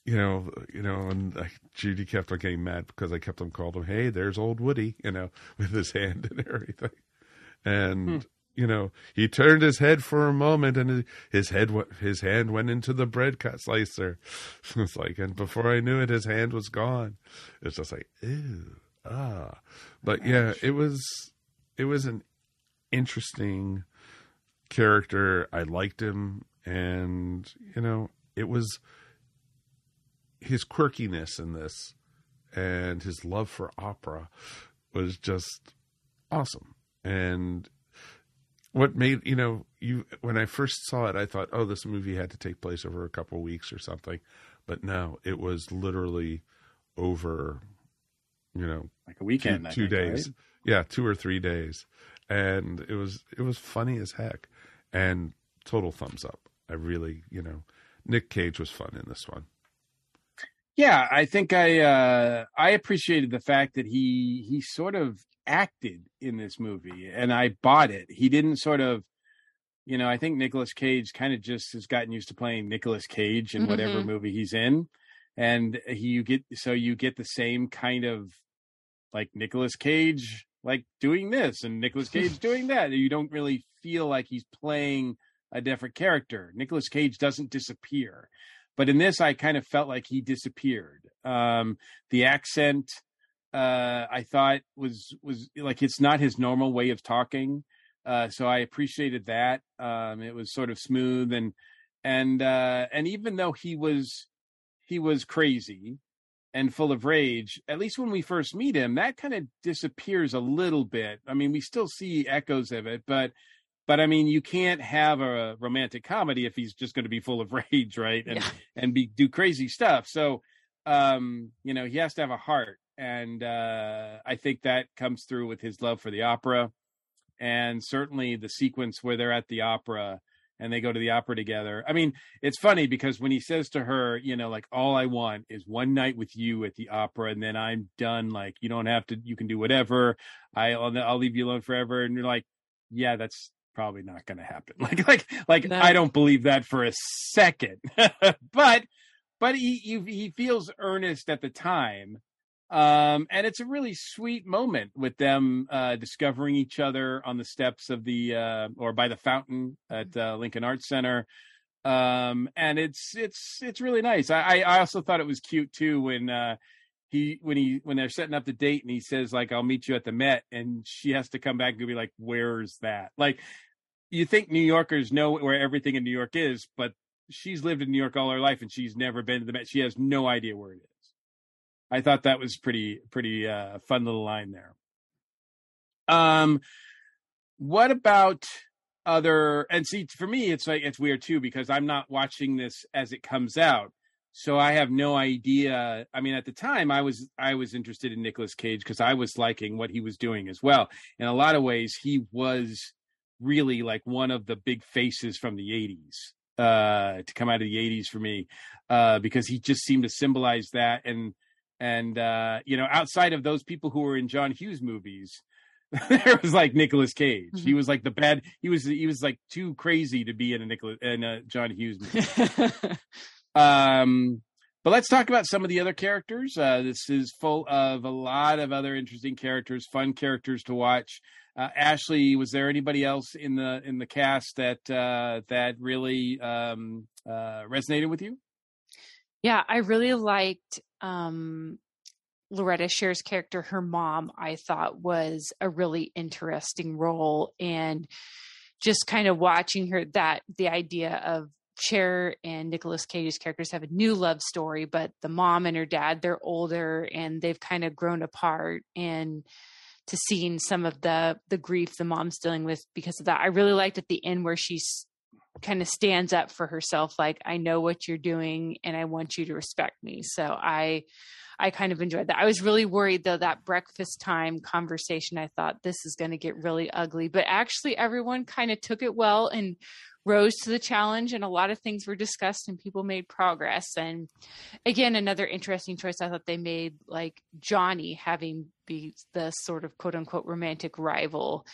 you know, you know, and like, Judy kept on getting mad because I kept on calling him, "Hey, there's old Woody," you know, with his hand and everything, and. Hmm. You know, he turned his head for a moment, and his head, his hand went into the bread cut slicer. It's like, and before I knew it, his hand was gone. It's just like, ew, ah. But yeah, it was, it was an interesting character. I liked him, and you know, it was his quirkiness in this, and his love for opera was just awesome. And what made you know you when I first saw it, I thought, oh, this movie had to take place over a couple weeks or something, but no, it was literally over, you know, Like a weekend, two, two think, days, right? yeah, two or three days, and it was it was funny as heck, and total thumbs up. I really, you know, Nick Cage was fun in this one. Yeah, I think I uh I appreciated the fact that he he sort of acted in this movie and I bought it. He didn't sort of you know, I think Nicolas Cage kind of just has gotten used to playing Nicolas Cage in whatever Mhm. movie he's in. And he you get so you get the same kind of like Nicolas Cage like doing this and Nicolas Cage doing that. You don't really feel like he's playing a different character. Nicolas Cage doesn't disappear. But in this I kind of felt like he disappeared. Um the accent uh I thought was was like it's not his normal way of talking. Uh so I appreciated that. Um it was sort of smooth and and uh and even though he was he was crazy and full of rage, at least when we first meet him, that kind of disappears a little bit. I mean, we still see echoes of it, but but I mean, you can't have a romantic comedy if he's just going to be full of rage, right? And and be do crazy stuff. So, um, you know, he has to have a heart, and uh, I think that comes through with his love for the opera, and certainly the sequence where they're at the opera and they go to the opera together. I mean, it's funny because when he says to her, you know, like all I want is one night with you at the opera, and then I'm done. Like you don't have to, you can do whatever. I, I'll, I'll leave you alone forever. And you're like, yeah, that's probably not going to happen. Like, like, like I don't believe that for a second. but, but he, he he feels earnest at the time. Um, and it's a really sweet moment with them uh, discovering each other on the steps of the uh, or by the fountain at uh, Lincoln Arts Center. Um, and it's it's it's really nice. I I also thought it was cute too when uh, he when he when they're setting up the date and he says like I'll meet you at the Met and she has to come back and be like where's that like you think New Yorkers know where everything in New York is, but she's lived in New York all her life and she's never been to the Met. She has no idea where it is. I thought that was pretty pretty uh fun little line there. Um what about other and see for me it's like it's weird too because I'm not watching this as it comes out. So I have no idea. I mean at the time I was I was interested in Nicolas Cage because I was liking what he was doing as well. In a lot of ways he was really like one of the big faces from the 80s uh to come out of the 80s for me uh because he just seemed to symbolize that and and uh you know outside of those people who were in John Hughes movies there was like Nicolas Cage. He was like the bad he was he was like too crazy to be in a Nicolas in a John Hughes movie. Um but let's talk about some of the other characters. Uh this is full of a lot of other interesting characters fun characters to watch. Uh, Ashley, was there anybody else in the in the cast that uh, that really um, uh, resonated with you? Yeah, I really liked um, Loretta Cher's character. Her mom, I thought, was a really interesting role, and just kind of watching her that the idea of Cher and Nicolas Cage's characters have a new love story, but the mom and her dad, they're older and they've kind of grown apart and to seeing some of the the grief the mom's dealing with because of that. I really liked at the end where she's kind of stands up for herself like I know what you're doing and I want you to respect me. So I I kind of enjoyed that. I was really worried though that breakfast time conversation I thought this is going to get really ugly, but actually everyone kind of took it well and rose to the challenge and a lot of things were discussed and people made progress and again another interesting choice i thought they made like johnny having be the sort of quote unquote romantic rival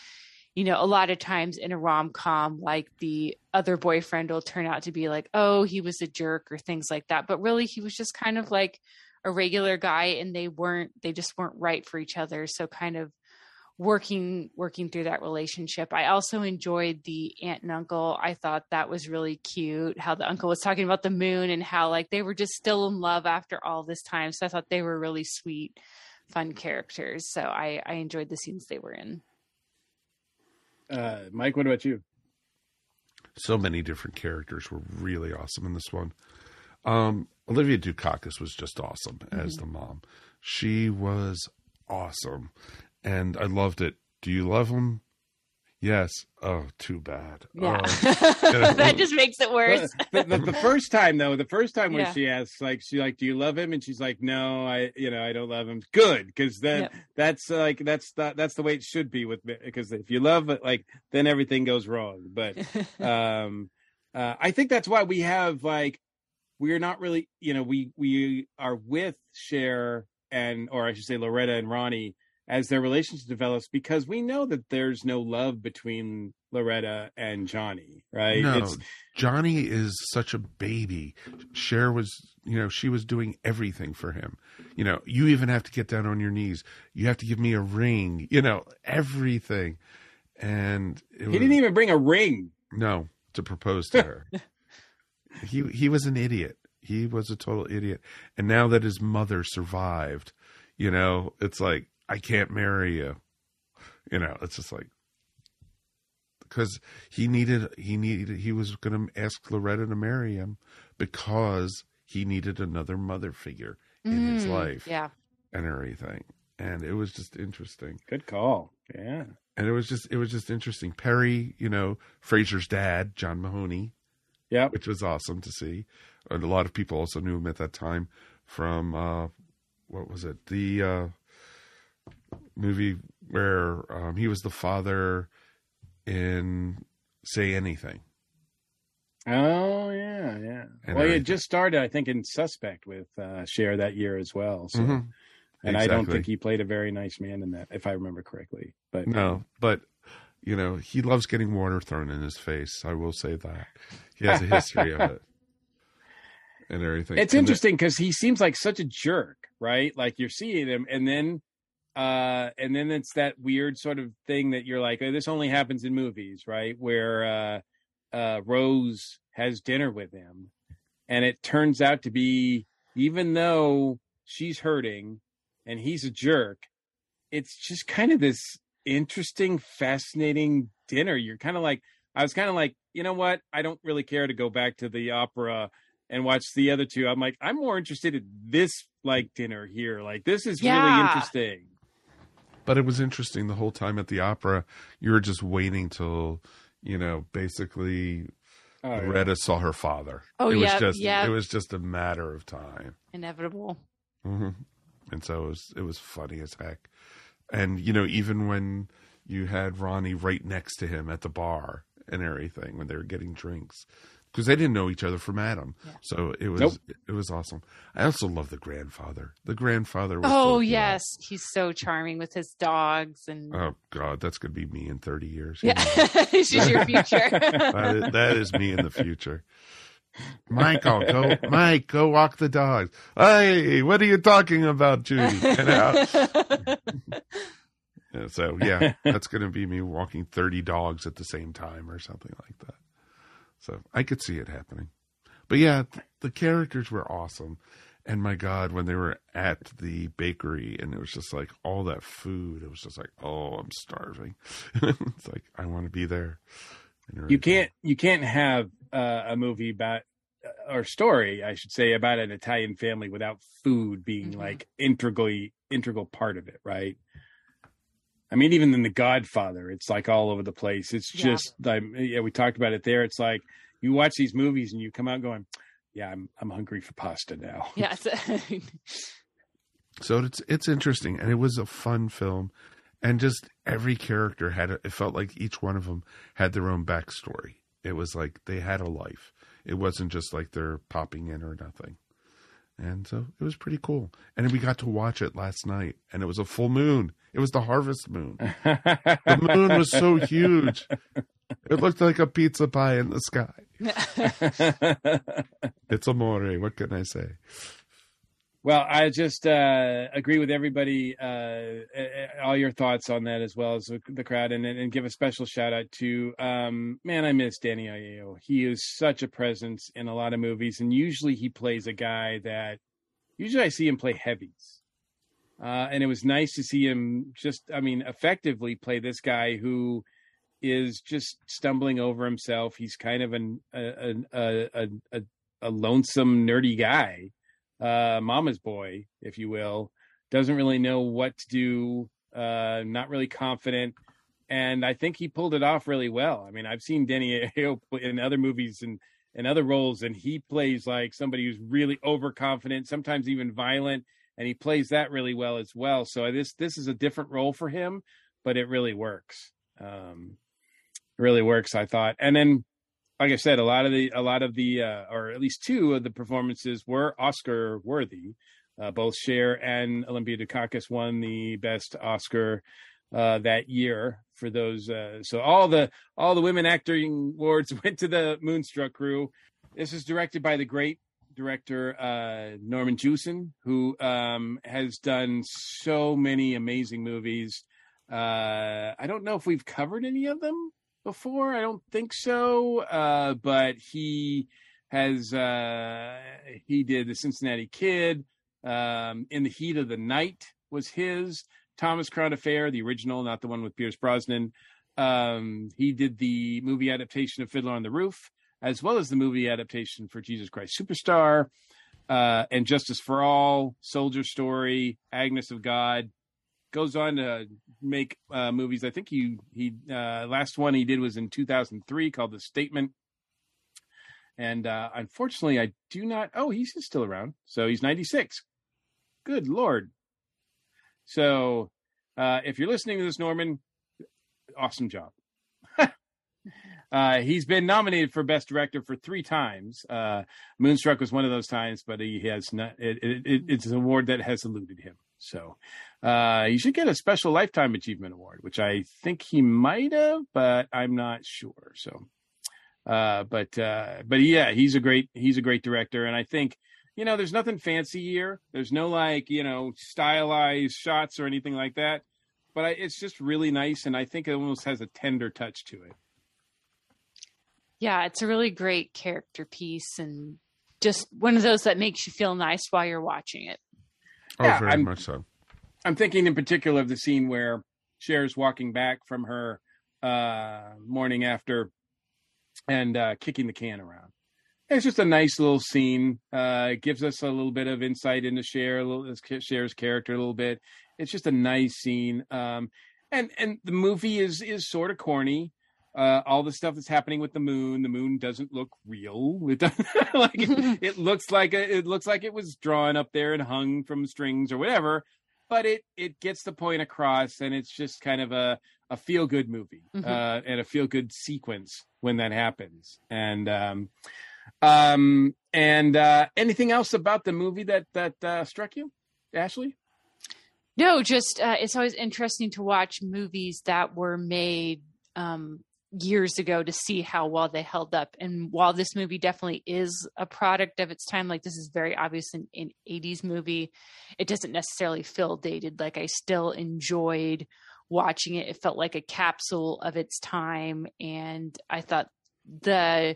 you know a lot of times in a rom-com like the other boyfriend will turn out to be like oh he was a jerk or things like that but really he was just kind of like a regular guy and they weren't they just weren't right for each other so kind of working working through that relationship. I also enjoyed the aunt and uncle. I thought that was really cute how the uncle was talking about the moon and how like they were just still in love after all this time. So I thought they were really sweet, fun characters. So I I enjoyed the scenes they were in. Uh Mike, what about you? So many different characters were really awesome in this one. Um Olympia Dukakis was just awesome as Mhm. the mom. She was awesome and I loved it. Do you love him? Yes. Oh, too bad. Yeah. Oh. that just makes it worse. the, the, the first time though, the first time when Yeah. she asks, like, she like, "Do you love him?" and she's like, "No, I, you know, I don't love him." Good, because then Yep. that's like that's the, that's the way it should be with because if you love it, like then everything goes wrong. But um, uh, I think that's why we have like we're not really, you know, we we are with Cher and, or I should say, Loretta and Ronnie as their relationship develops because we know that there's no love between Loretta and Johnny, right? No, It's, Johnny is such a baby. Cher was, you know, she was doing everything for him. You know, you even have to get down on your knees. You have to give me a ring. You know, everything. And it he was, didn't even bring a ring. no to propose to her. he he was an idiot. He was a total idiot. And now that his mother survived, you know, it's like I can't marry you. You know, it's just like because he needed he needed he was going to ask Loretta to marry him because he needed another mother figure in his Mm, life Yeah. and everything. And it was just interesting. Good call. Yeah. And it was just it was just interesting. Perry, you know, Frasier's dad, John Mahoney, yeah, which was awesome to see. And a lot of people also knew him at that time from uh, what was it? The uh, movie where um, he was the father in Say Anything. Oh yeah, yeah. And well, he had just started, I think, in Suspect with uh, Cher that year as well. So, Mhm. and I don't think he played a very nice man in that, if I remember correctly. But No, but you know, he loves getting water thrown in his face. I will say that. He has a history of it. And everything. it's And interesting because he seems like such a jerk, right? Like you're seeing him, and then, uh, and then it's that weird sort of thing that you're like, oh, this only happens in movies, right? Where uh, uh, Rose has dinner with him, and it turns out to be, even though she's hurting and he's a jerk, it's just kind of this interesting, fascinating dinner. You're kind of like, I was kind of like, you know what? I don't really care to go back to the opera and watch the other two. I'm like, I'm more interested in this like dinner here. Like this is really interesting. But it was interesting the whole time at the opera. You were just waiting till, you know, basically Oh, yeah. Saw her father. Oh, it was yeah, just yeah. it was just a matter of time. Inevitable. hmm And so it was it was funny as heck. And you know, even when you had Ronnie right next to him at the bar and everything when they were getting drinks, because they didn't know each other from Adam. So it was Nope. it was awesome. I also love the grandfather. The grandfather was Oh so cool. yes, he's so charming with his dogs and Oh God, that's gonna be me in thirty years. yeah, this is your future. that, is, that is me in the future. Michael, go, Mike, go walk the dogs. Hey, what are you talking about, Judy? Get out. So yeah, that's going to be me walking 30 dogs at the same time or something like that. So I could see it happening. But yeah, th- the characters were awesome. And my God, when they were at the bakery and it was just like all that food, it was just like, oh, I'm starving. it's like, I want to be there. And You can't you can't have uh, a movie about or story, I should say, about an Italian family without food being Mhm. like integrally integral part of it, right? I mean, even in The Godfather, it's like all over the place. It's Yeah. just like yeah, we talked about it there. It's like you watch these movies and you come out going, "Yeah, I'm I'm hungry for pasta now." yeah, So it's it's interesting, and it was a fun film, and just every character had a, it felt like each one of them had their own backstory. It was like they had a life. It wasn't just like they're popping in or nothing, and so it was pretty cool. And we got to watch it last night, and it was a full moon. It was the harvest moon. the moon was so huge. It looked like a pizza pie in the sky. It's amore. What can I say? Well, I just uh, agree with everybody, uh, all your thoughts on that as well as the- the crowd, and, and give a special shout out to um, man, I miss Danny Aiello. He is such a presence in a lot of movies, and usually he plays a guy that usually I see him play heavies, uh, and it was nice to see him just, I mean, effectively play this guy who is just stumbling over himself. He's kind of an a a a, a, a lonesome, nerdy guy uh mama's boy if you will doesn't really know what to do uh not really confident and i think he pulled it off really well. I mean i've seen Danny Aiello in other movies and and other roles and he plays like somebody who's really overconfident sometimes even violent and he plays that really well as well. So this this is a different role for him but it really works. Um really works i thought. And then like I said, a lot of the a lot of the uh, or at least two of the performances were Oscar worthy. Uh, both Cher and Olympia Dukakis won the best Oscar uh, that year for those. Uh, so all the all the women acting awards went to the Moonstruck crew. This is directed by the great director uh, Norman Jewison, who um, has done so many amazing movies. Uh, I don't know if we've covered any of them before. I don't think so. Uh, but he has uh, he did the Cincinnati Kid. Um, In the Heat of the Night was his. Thomas Crown Affair, the original, not the one with Pierce Brosnan. Um, he did the movie adaptation of Fiddler on the Roof, as well as the movie adaptation for Jesus Christ Superstar, uh, and Justice for All, Soldier Story, Agnes of God. Goes on to make uh, movies. I think he he uh, last one he did was in 2003 called The Statement. And uh, unfortunately, I do not. Oh, he's still around. So he's 96. Good lord. So uh, if you're listening to this, Norman, awesome job. uh, he's been nominated for Best Director for three times. Uh, Moonstruck was one of those times, but he has not. It, it, it's an award that has eluded him. So uh, he should get a special Lifetime Achievement Award, which I think he might have, but I'm not sure. So, uh, but uh, but yeah, he's a great he's a great director, and I think you know, there's nothing fancy here. There's no like, you know, stylized shots or anything like that. But I, it's just really nice, and I think it almost has a tender touch to it. Yeah, it's a really great character piece, and just one of those that makes you feel nice while you're watching it. Oh, Yeah, very I'm- much so. I'm thinking in particular of the scene where Cher's walking back from her uh, morning after and uh, kicking the can around. It's just a nice little scene. Uh, it gives us a little bit of insight into Cher, a little Cher's character a little bit. It's just a nice scene. Um, and and the movie is is sort of corny. Uh, all the stuff that's happening with the moon, the moon doesn't look real. It doesn't, like it, it looks like a, it looks like it was drawn up there and hung from strings or whatever. But it it gets the point across, and it's just kind of a a feel good movie Mhm. uh, and a feel good sequence when that happens. And um, um, and uh, anything else about the movie that that uh, struck you, Ashley? No, just uh, it's always interesting to watch movies that were made um, years ago to see how well they held up. And while this movie definitely is a product of its time, like this is very obvious in an 80s movie, it doesn't necessarily feel dated. Like I still enjoyed watching it. It felt like a capsule of its time. And I thought the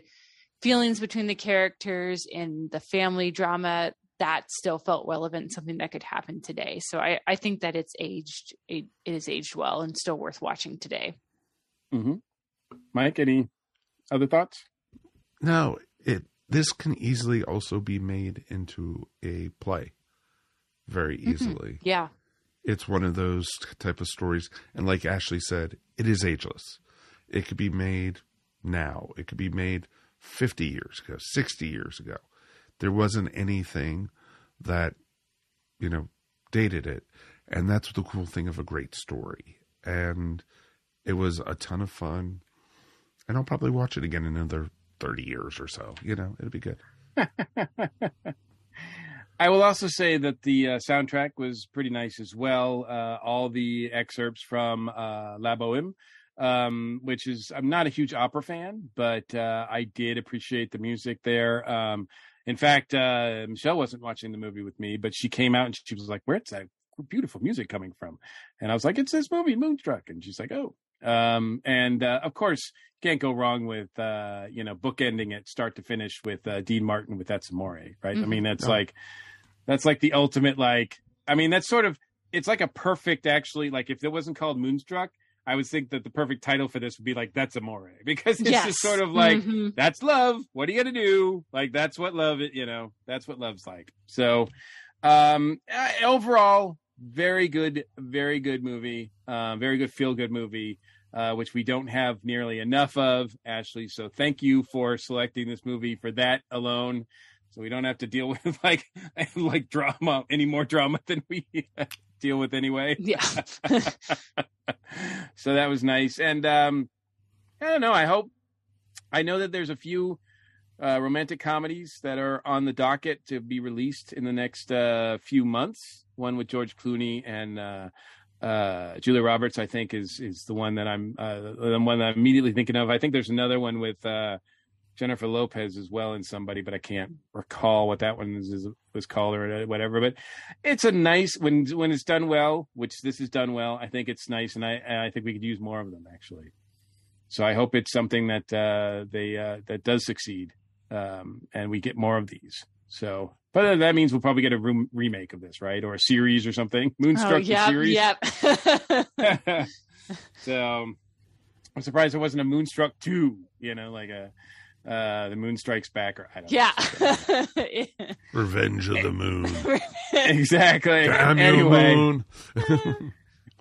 feelings between the characters and the family drama that still felt relevant something that could happen today so i, I think that it's aged it, it is aged well and still worth watching today Mm-hmm. Mike, any other thoughts? No, it this can easily also be made into a play very Mhm. easily. yeah It's one of those type of stories and like Ashley said, it is ageless. It could be made now. It could be made 50 years ago, 60 years ago. There wasn't anything that you know dated it. And that's the cool thing of a great story. And it was a ton of fun. And I'll probably watch it again in another 30 years or so. You know, it'll be good. I will also say that the uh, soundtrack was pretty nice as well. Uh, all the excerpts from uh, La Boheme, um, which is I'm not a huge opera fan, but uh, I did appreciate the music there. Um, in fact, uh, Michelle wasn't watching the movie with me, but she came out and she was like, "Where's that beautiful music coming from?" And I was like, "It's this movie, Moonstruck," and she's like, "Oh." Um, and uh, of course, can't go wrong with uh, you know bookending it start to finish with uh, Dean Martin with "That's Amore," right? I Mhm. mean, that's Oh. like that's like the ultimate like. I mean, that's sort of it's like a perfect actually like if it wasn't called Moonstruck. I would think that the perfect title for this would be like "That's Amore" because it's Yes. just sort of like Mhm. that's love. What are you gonna do? Like that's what love. You know, that's what love's like. So, um, uh, overall, very good, very good movie. Uh, very good feel good movie. Uh, which we don't have nearly enough of, Ashley. So thank you for selecting this movie for that alone. So we don't have to deal with like like drama any more drama than we deal with anyway. yeah so that was nice. And um I don't know, I hope I know that there's a few uh, romantic comedies that are on the docket to be released in the next uh, few months. One with George Clooney and uh, uh, Julia Roberts, I think, is is the one that I'm uh, the one I'm immediately thinking of. I think there's another one with uh, Jennifer Lopez as well and somebody, but I can't recall what that one is, is was called or whatever. But it's a nice when when it's done well, which this is done well. I think it's nice, and I I think we could use more of them actually. So I hope it's something that uh, they uh, that does succeed, um, and we get more of these. So, but that means we'll probably get a re- remake of this, right, or a series or something. Moonstruck oh, yep, series. Yep. so I'm surprised there wasn't a Moonstruck two. You know, like a uh the moon strikes back or i don't yeah know. Revenge of the Moon. exactly Damn you, anyway Moon.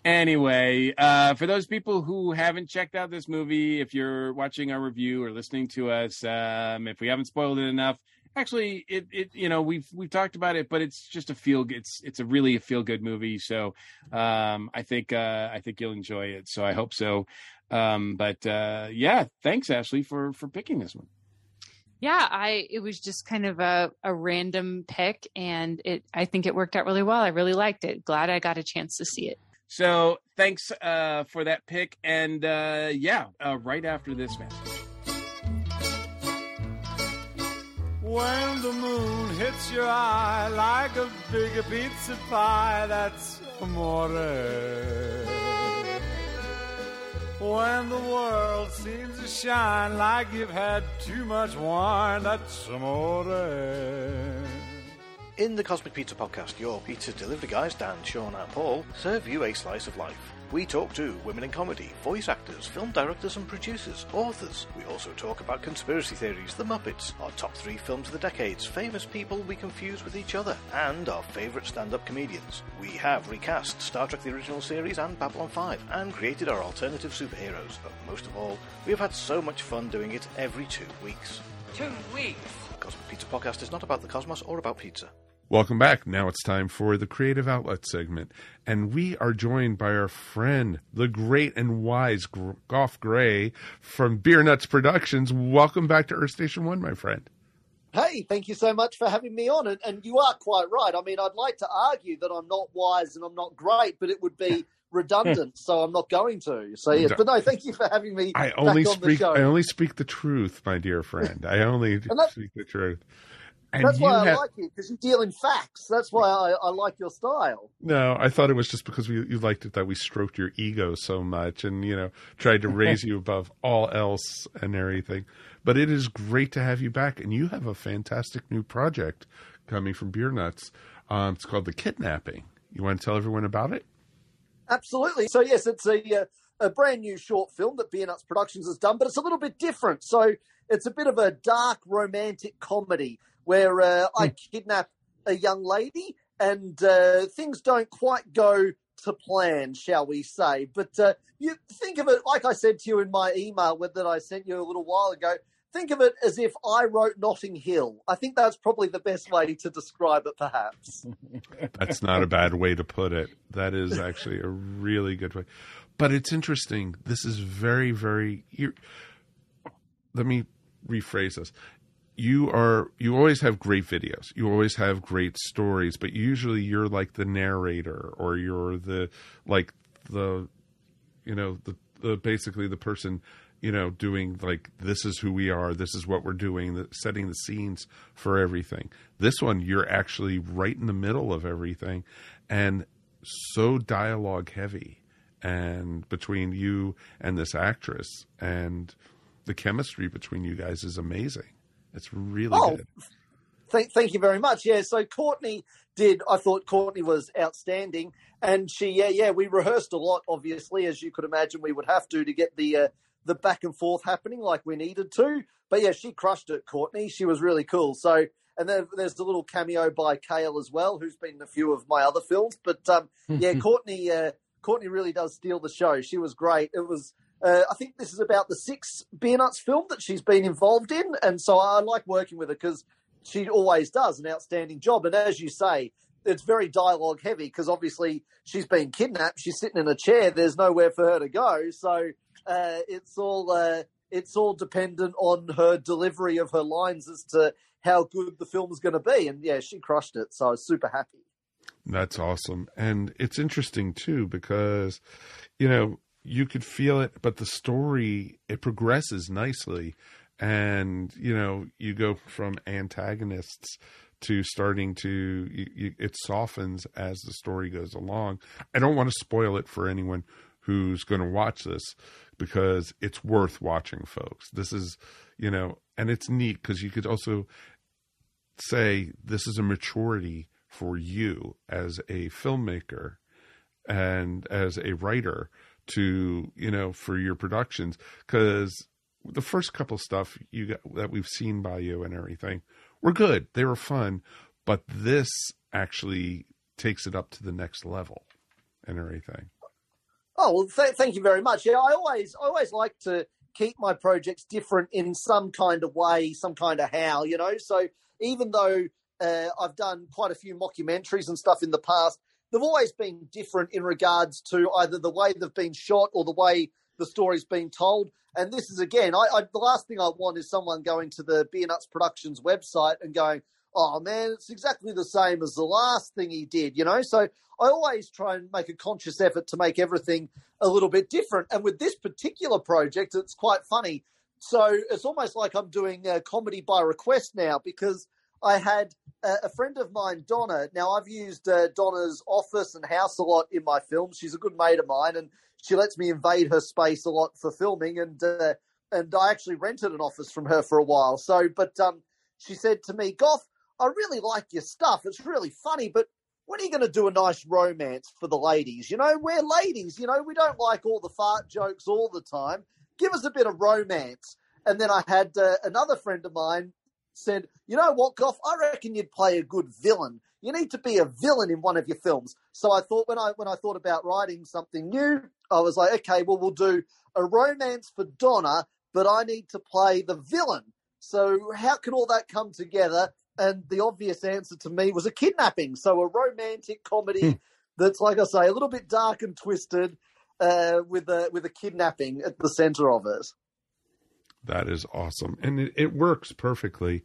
anyway uh for those people who haven't checked out this movie if you're watching our review or listening to us um if we haven't spoiled it enough actually it it you know we've we've talked about it but it's just a feel it's it's a really a feel good movie. So um i think uh i think you'll enjoy it. So i hope so. Um but uh yeah thanks ashley for for picking this one. Yeah i it was just kind of a, a random pick and it i think it worked out really well. I really liked it. Glad i got a chance to see it. So thanks uh for that pick and uh yeah uh right after this message When the moon hits your eye like a big pizza pie, that's amore. When the world seems to shine like you've had too much wine, that's amore. In the Cosmic Pizza Podcast, your pizza delivery guys, Dan, Sean, and Paul, serve you a slice of life. We talk to women in comedy, voice actors, film directors and producers, authors. We also talk about conspiracy theories, the Muppets, our top three films of the decades, famous people we confuse with each other, and our favourite stand up comedians. We have recast Star Trek the original series and Babylon 5, and created our alternative superheroes. But most of all, we have had so much fun doing it every two weeks. Two weeks? The Cosmic Pizza Podcast is not about the cosmos or about pizza. Welcome back. Now it's time for the creative outlet segment. And we are joined by our friend, the great and wise Gough Gray from Beer Nuts Productions. Welcome back to Earth Station One, my friend. Hey, thank you so much for having me on. And, and you are quite right. I mean, I'd like to argue that I'm not wise and I'm not great, but it would be redundant, so I'm not going to. So yes, but no, thank you for having me. I only back on the speak show. I only speak the truth, my dear friend. I only speak the truth. And That's why I have- like you because you deal in facts. That's why I, I like your style. No, I thought it was just because we, you liked it that we stroked your ego so much and, you know, tried to raise you above all else and everything. But it is great to have you back. And you have a fantastic new project coming from Beer Nuts. Um, it's called The Kidnapping. You want to tell everyone about it? Absolutely. So yes, it's a uh, a brand new short film that Beer Nuts Productions has done, but it's a little bit different. So it's a bit of a dark romantic comedy where uh, I kidnap a young lady and uh, things don't quite go to plan, shall we say. But uh, you think of it, like I said to you in my email that I sent you a little while ago, think of it as if I wrote Notting Hill. I think that's probably the best way to describe it, perhaps. That's not a bad way to put it. That is actually a really good way. But it's interesting. This is very, very. Let me rephrase this. You are. You always have great videos. You always have great stories. But usually, you're like the narrator, or you're the like the, you know, the the basically the person you know doing like this is who we are this is what we're doing the, setting the scenes for everything this one you're actually right in the middle of everything and so dialogue heavy and between you and this actress and the chemistry between you guys is amazing it's really Oh, good Thank, thank you very much. Yeah, so Courtney did. I thought Courtney was outstanding, and she, yeah, yeah, we rehearsed a lot. Obviously, as you could imagine, we would have to to get the uh, the back and forth happening like we needed to. But yeah, she crushed it. Courtney, she was really cool. So, and then there's the little cameo by Kale as well, who's been in a few of my other films. But um, yeah, Courtney, uh, Courtney really does steal the show. She was great. It was. Uh, I think this is about the sixth Beer Nuts film that she's been involved in, and so I like working with her because she always does an outstanding job. And as you say, it's very dialogue heavy because obviously she's been kidnapped. She's sitting in a chair. There's nowhere for her to go. So uh, it's all uh, it's all dependent on her delivery of her lines as to how good the film's going to be. And yeah, she crushed it. So I was super happy. That's awesome. And it's interesting too because, you know, you could feel it, but the story, it progresses nicely. And, you know, you go from antagonists to starting to, you, you, it softens as the story goes along. I don't want to spoil it for anyone who's going to watch this because it's worth watching, folks. This is, you know, and it's neat because you could also say this is a maturity for you as a filmmaker and as a writer to you know for your productions because the first couple stuff you got that we've seen by you and everything were good. They were fun but this actually takes it up to the next level and everything. Oh well th- thank you very much. Yeah i always i always like to keep my projects different in some kind of way some kind of how you know? So even though uh, I've done quite a few mockumentaries and stuff in the past. They've always been different in regards to either the way they've been shot or the way the story's been told. And this is again, I, I, the last thing I want is someone going to the Beer Nuts Productions website and going, "Oh man, it's exactly the same as the last thing he did," you know. So I always try and make a conscious effort to make everything a little bit different. And with this particular project, it's quite funny. So it's almost like I'm doing a comedy by request now because I had a, friend of mine, Donna. Now, I've used uh, Donna's office and house a lot in my films. She's a good mate of mine, and she lets me invade her space a lot for filming. And uh, and I actually rented an office from her for a while. So, but um, she said to me, "Gough, I really like your stuff. It's really funny, but." When are you going to do a nice romance for the ladies? You know, we're ladies. You know, we don't like all the fart jokes all the time. Give us a bit of romance. And then I had uh, another friend of mine said, you know what, Gough, I reckon you'd play a good villain. You need to be a villain in one of your films. So I thought when I when I thought about writing something new, I was like, okay, well we'll do a romance for Donna, but I need to play the villain. So how can all that come together? And the obvious answer to me was a kidnapping. So a romantic comedy hmm. that's like I say, a little bit dark and twisted, uh, with a with a kidnapping at the center of it. That is awesome, and it, it works perfectly.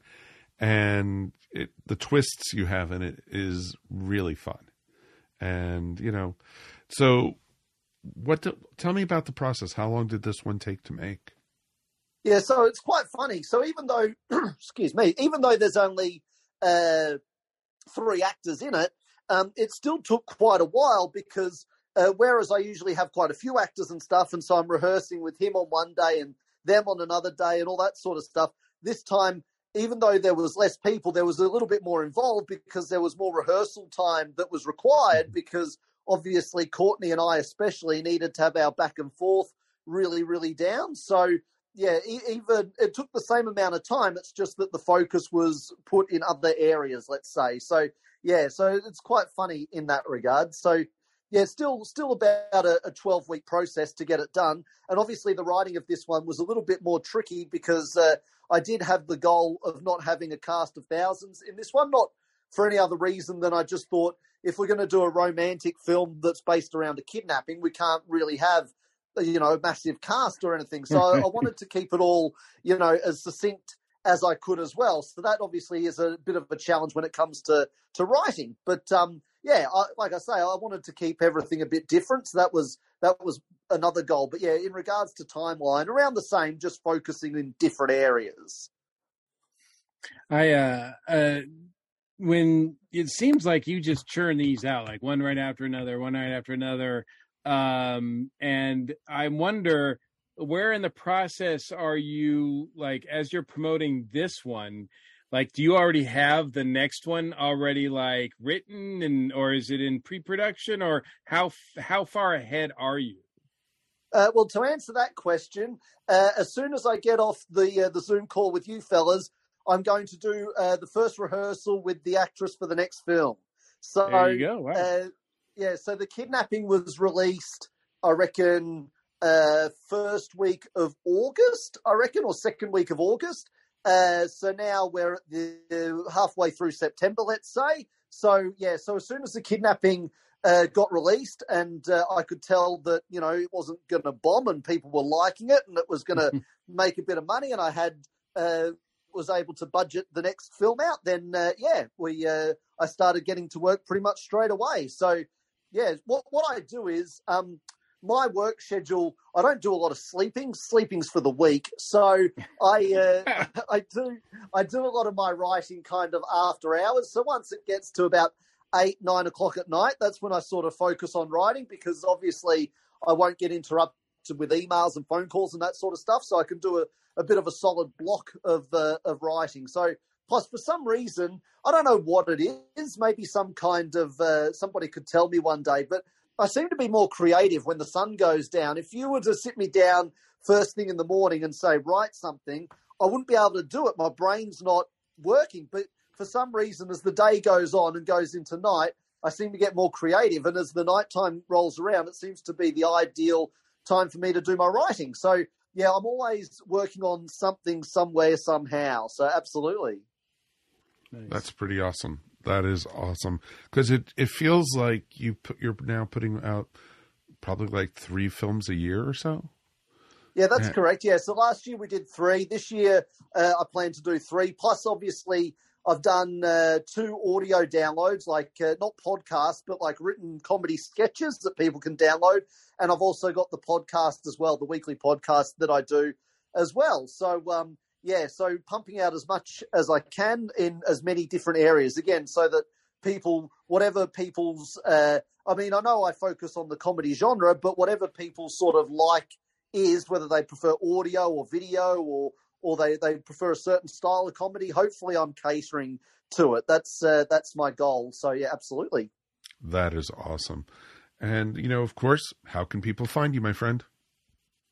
And it, the twists you have in it is really fun. And you know, so what? Tell me about the process. How long did this one take to make? Yeah, so it's quite funny. So even though, excuse me, even though there's only uh, three actors in it, um, it still took quite a while because uh, whereas I usually have quite a few actors and stuff, and so I'm rehearsing with him on one day and them on another day and all that sort of stuff. This time, even though there was less people, there was a little bit more involved because there was more rehearsal time that was required mm-hmm. because obviously Courtney and I especially needed to have our back and forth really, really down. So yeah, even it took the same amount of time. It's just that the focus was put in other areas, let's say. So yeah, so it's quite funny in that regard. So yeah, still still about a, a 12 week process to get it done. And obviously, the writing of this one was a little bit more tricky because uh, I did have the goal of not having a cast of thousands in this one, not for any other reason than I just thought if we're going to do a romantic film that's based around a kidnapping, we can't really have you know a massive cast or anything. So I, I wanted to keep it all you know as succinct as I could as well. So that obviously is a bit of a challenge when it comes to to writing, but um yeah, I, like I say, I wanted to keep everything a bit different. So that was that was another goal. But yeah, in regards to timeline, around the same, just focusing in different areas. I uh, uh when it seems like you just churn these out like one right after another, one right after another. Um, and I wonder where in the process are you like as you're promoting this one like do you already have the next one already like written and or is it in pre-production or how how far ahead are you? Uh, well to answer that question uh, as soon as i get off the uh, the zoom call with you fellas i'm going to do uh, the first rehearsal with the actress for the next film. So there you go. Wow. Uh, yeah so the kidnapping was released i reckon uh, first week of august i reckon or second week of august uh, so now we're the, halfway through September, let's say. So yeah, so as soon as the kidnapping uh, got released, and uh, I could tell that you know it wasn't going to bomb, and people were liking it, and it was going to make a bit of money, and I had uh, was able to budget the next film out. Then uh, yeah, we uh, I started getting to work pretty much straight away. So yeah, what what I do is um, my work schedule. I don't do a lot of sleeping. Sleeping's for the weak. So I uh, I do I do a lot of my writing kind of after hours. So once it gets to about eight, nine o'clock at night, that's when I sort of focus on writing because obviously I won't get interrupted with emails and phone calls and that sort of stuff. So I can do a, a bit of a solid block of uh, of writing. So plus for some reason, I don't know what it is, maybe some kind of uh, somebody could tell me one day, but I seem to be more creative when the sun goes down. If you were to sit me down first thing in the morning and say write something, I wouldn't be able to do it. My brain's not working. But for some reason, as the day goes on and goes into night, I seem to get more creative. And as the nighttime rolls around, it seems to be the ideal time for me to do my writing. So, yeah, I'm always working on something somewhere, somehow. So, absolutely. That's pretty awesome. That is awesome because it, it feels like you put, you're now putting out probably like three films a year or so. Yeah, that's correct. Yeah, so last year we did three. This year uh, I plan to do three. Plus, obviously, I've done uh, two audio downloads, like uh, not podcasts, but like written comedy sketches that people can download. And I've also got the podcast as well, the weekly podcast that I do as well. So, um, yeah, so pumping out as much as I can in as many different areas again, so that people, whatever people's, uh, I mean, I know I focus on the comedy genre, but whatever people sort of like is, whether they prefer audio or video or or they, they prefer a certain style of comedy. Hopefully, I'm catering to it. That's uh, that's my goal. So yeah, absolutely. That is awesome. And you know, of course, how can people find you, my friend?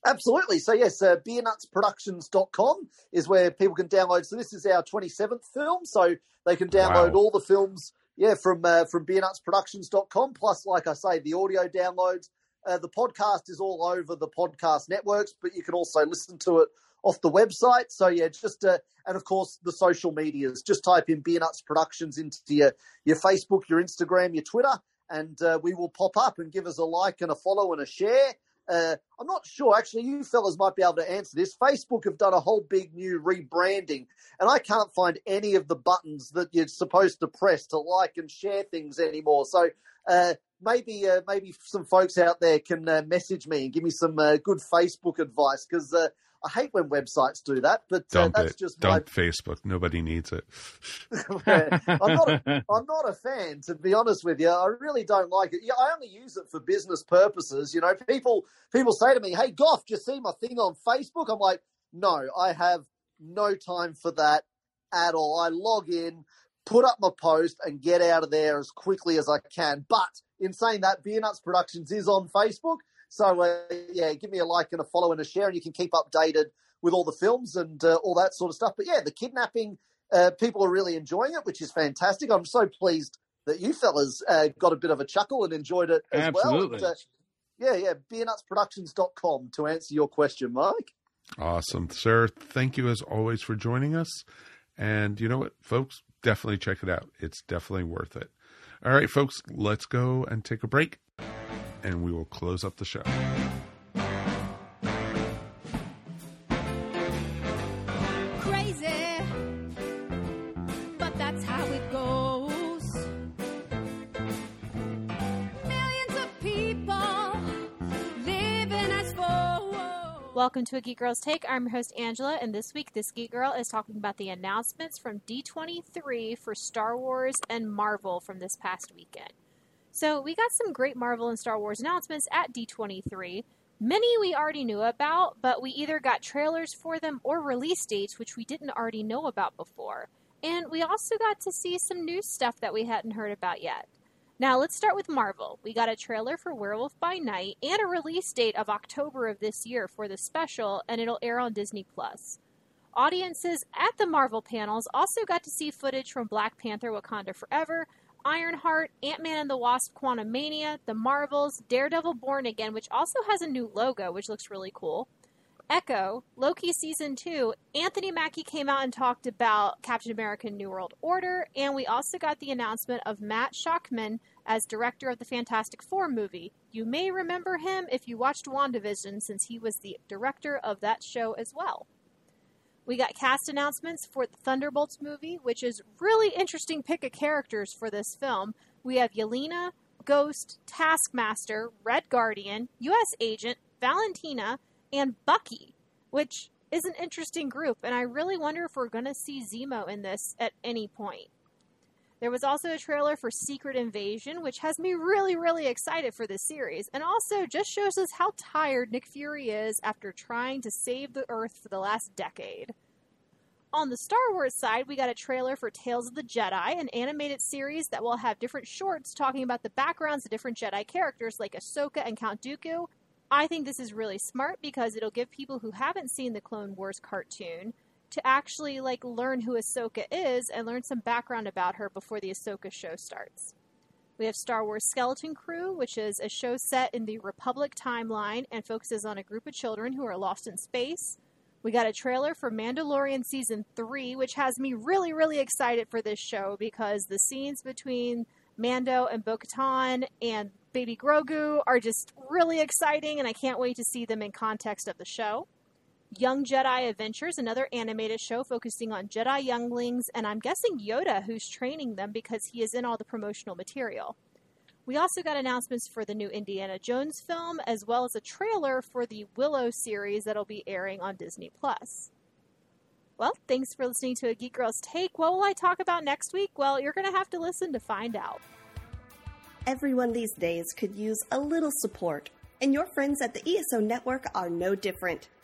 Absolutely. So yes, uh, beernutsproductions.com is where people can download. So this is our 27th film, so they can download Wow. all the films. Yeah, from uh, from beernutsproductions.com. Plus, like I say, the audio downloads. Uh, the podcast is all over the podcast networks, but you can also listen to it off the website. So yeah, just uh, and of course the social medias. Just type in Beer Nuts Productions into your your Facebook, your Instagram, your Twitter, and uh, we will pop up and give us a like and a follow and a share. Uh, I'm not sure. Actually, you fellas might be able to answer this. Facebook have done a whole big new rebranding, and I can't find any of the buttons that you're supposed to press to like and share things anymore. So uh, maybe uh, maybe some folks out there can uh, message me and give me some uh, good Facebook advice because uh, I hate when websites do that. But uh, Dump that's it. just my Facebook. Nobody needs it. I'm not. A, I'm not a fan, to be honest with you. I really don't like it. Yeah, I only use it for business purposes. You know, people people say to me, "Hey, Gough, do you see my thing on Facebook?" I'm like, "No, I have no time for that at all. I log in, put up my post, and get out of there as quickly as I can." But in saying that, Beer Nuts Productions is on Facebook, so uh, yeah, give me a like and a follow and a share, and you can keep updated with all the films and uh, all that sort of stuff. But yeah, the kidnapping uh, people are really enjoying it, which is fantastic. I'm so pleased that you fellas uh, got a bit of a chuckle and enjoyed it as Absolutely. well. And, uh, yeah, yeah, beernutsproductions.com to answer your question, Mike. Awesome, sir. Thank you as always for joining us. And you know what, folks, definitely check it out. It's definitely worth it. All right, folks, let's go and take a break, and we will close up the show. crazy, but that's how it goes. Millions of people living as foes. Welcome to a Geek Girls Take. I'm your host Angela, and this week this Geek Girl is talking about the announcements from D23 for Star Wars and Marvel from this past weekend. So we got some great Marvel and Star Wars announcements at D23. Many we already knew about, but we either got trailers for them or release dates, which we didn't already know about before. And we also got to see some new stuff that we hadn't heard about yet. Now, let's start with Marvel. We got a trailer for Werewolf by Night and a release date of October of this year for the special, and it'll air on Disney Plus. Audiences at the Marvel panels also got to see footage from Black Panther Wakanda Forever, Ironheart, Ant Man and the Wasp Quantumania, The Marvels, Daredevil Born Again, which also has a new logo, which looks really cool, Echo, Loki season two, Anthony Mackie came out and talked about Captain America New World Order, and we also got the announcement of Matt Shakman as director of the Fantastic Four movie. You may remember him if you watched WandaVision, since he was the director of that show as well. We got cast announcements for the Thunderbolts movie, which is really interesting pick of characters for this film. We have Yelena, Ghost, Taskmaster, Red Guardian, U.S. Agent, Valentina, and Bucky, which is an interesting group, and I really wonder if we're going to see Zemo in this at any point. There was also a trailer for Secret Invasion, which has me really, really excited for this series, and also just shows us how tired Nick Fury is after trying to save the Earth for the last decade. On the Star Wars side, we got a trailer for Tales of the Jedi, an animated series that will have different shorts talking about the backgrounds of different Jedi characters like Ahsoka and Count Dooku. I think this is really smart because it'll give people who haven't seen the Clone Wars cartoon to actually like learn who Ahsoka is and learn some background about her before the Ahsoka show starts. We have Star Wars Skeleton Crew, which is a show set in the Republic timeline and focuses on a group of children who are lost in space. We got a trailer for Mandalorian season 3, which has me really, really excited for this show because the scenes between Mando and Bo Katan and Baby Grogu are just really exciting, and I can't wait to see them in context of the show. Young Jedi Adventures, another animated show focusing on Jedi younglings, and I'm guessing Yoda, who's training them because he is in all the promotional material. We also got announcements for the new Indiana Jones film, as well as a trailer for the Willow series that'll be airing on Disney Plus. Well, thanks for listening to a Geek Girls Take. What will I talk about next week? Well, you're going to have to listen to find out. Everyone these days could use a little support, and your friends at the ESO Network are no different.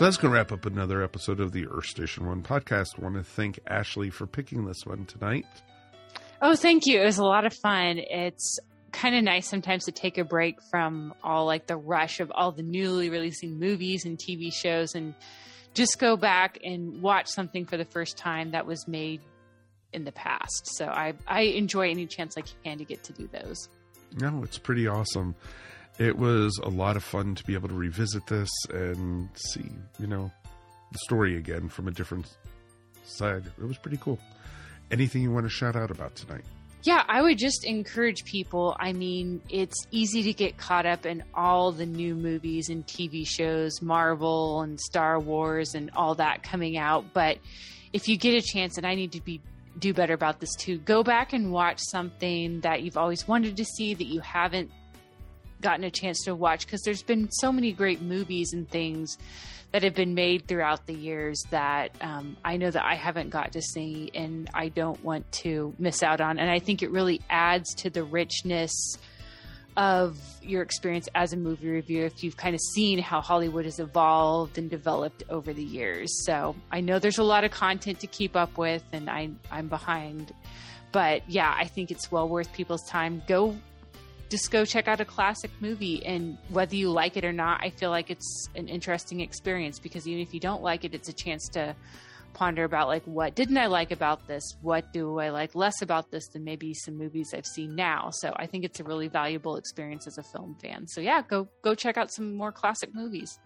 So that's going to wrap up another episode of the Earth Station One podcast. I want to thank Ashley for picking this one tonight. Oh, thank you. It was a lot of fun. It's kind of nice sometimes to take a break from all like the rush of all the newly releasing movies and TV shows and just go back and watch something for the first time that was made in the past. So I I enjoy any chance I can to get to do those. No, it's pretty awesome. It was a lot of fun to be able to revisit this and see, you know, the story again from a different side. It was pretty cool. Anything you want to shout out about tonight? Yeah, I would just encourage people. I mean, it's easy to get caught up in all the new movies and TV shows, Marvel and Star Wars and all that coming out. But if you get a chance, and I need to be do better about this too, go back and watch something that you've always wanted to see that you haven't gotten a chance to watch because there's been so many great movies and things that have been made throughout the years that um, I know that I haven't got to see and I don't want to miss out on. And I think it really adds to the richness of your experience as a movie reviewer if you've kind of seen how Hollywood has evolved and developed over the years. So I know there's a lot of content to keep up with and I, I'm behind. But yeah, I think it's well worth people's time. Go just go check out a classic movie and whether you like it or not i feel like it's an interesting experience because even if you don't like it it's a chance to ponder about like what didn't i like about this what do i like less about this than maybe some movies i've seen now so i think it's a really valuable experience as a film fan so yeah go go check out some more classic movies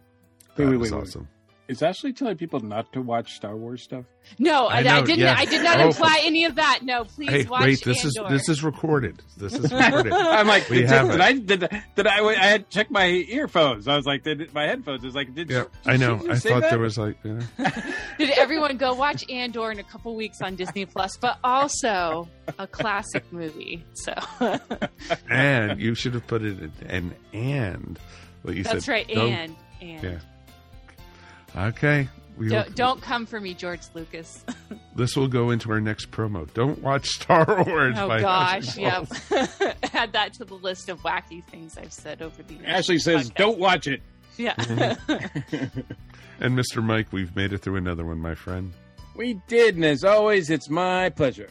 That wait, was wait, wait. awesome. Is Ashley telling people not to watch Star Wars stuff? no I i, know, I didn't yeah. i did not Oh. imply any of that no please Hey, watch wait! This is this is recorded. This is recorded. I'm like, we did, have did it. I did, did I I had checked my earphones. I was like, did my headphones? I was like, did Yeah, did I know. I thought that? there was like, yeah. did everyone go watch andor in a couple weeks on disney plus but also a classic movie so and you should have put it in an and. What you That's said? right, Don't- and- and. Yeah. Okay. We Don't, don't come for me, George Lucas. This will go into our next promo. Don't watch Star Wars. oh by gosh, Ashley yep. Add that to the list of wacky things I've said over the years. Ashley says, Podcast. "Don't watch it." Yeah. And Mr. Mike, we've made it through another one, my friend. We did, and as always, it's my pleasure.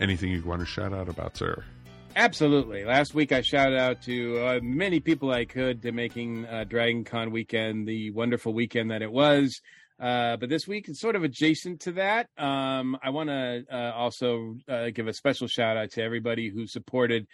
Anything you want to shout out about, sir? Absolutely. Last week I shouted out to uh, many people I could to making uh, Dragon Con weekend the wonderful weekend that it was. Uh, but this week it's sort of adjacent to that. Um, I want to uh, also uh, give a special shout out to everybody who supported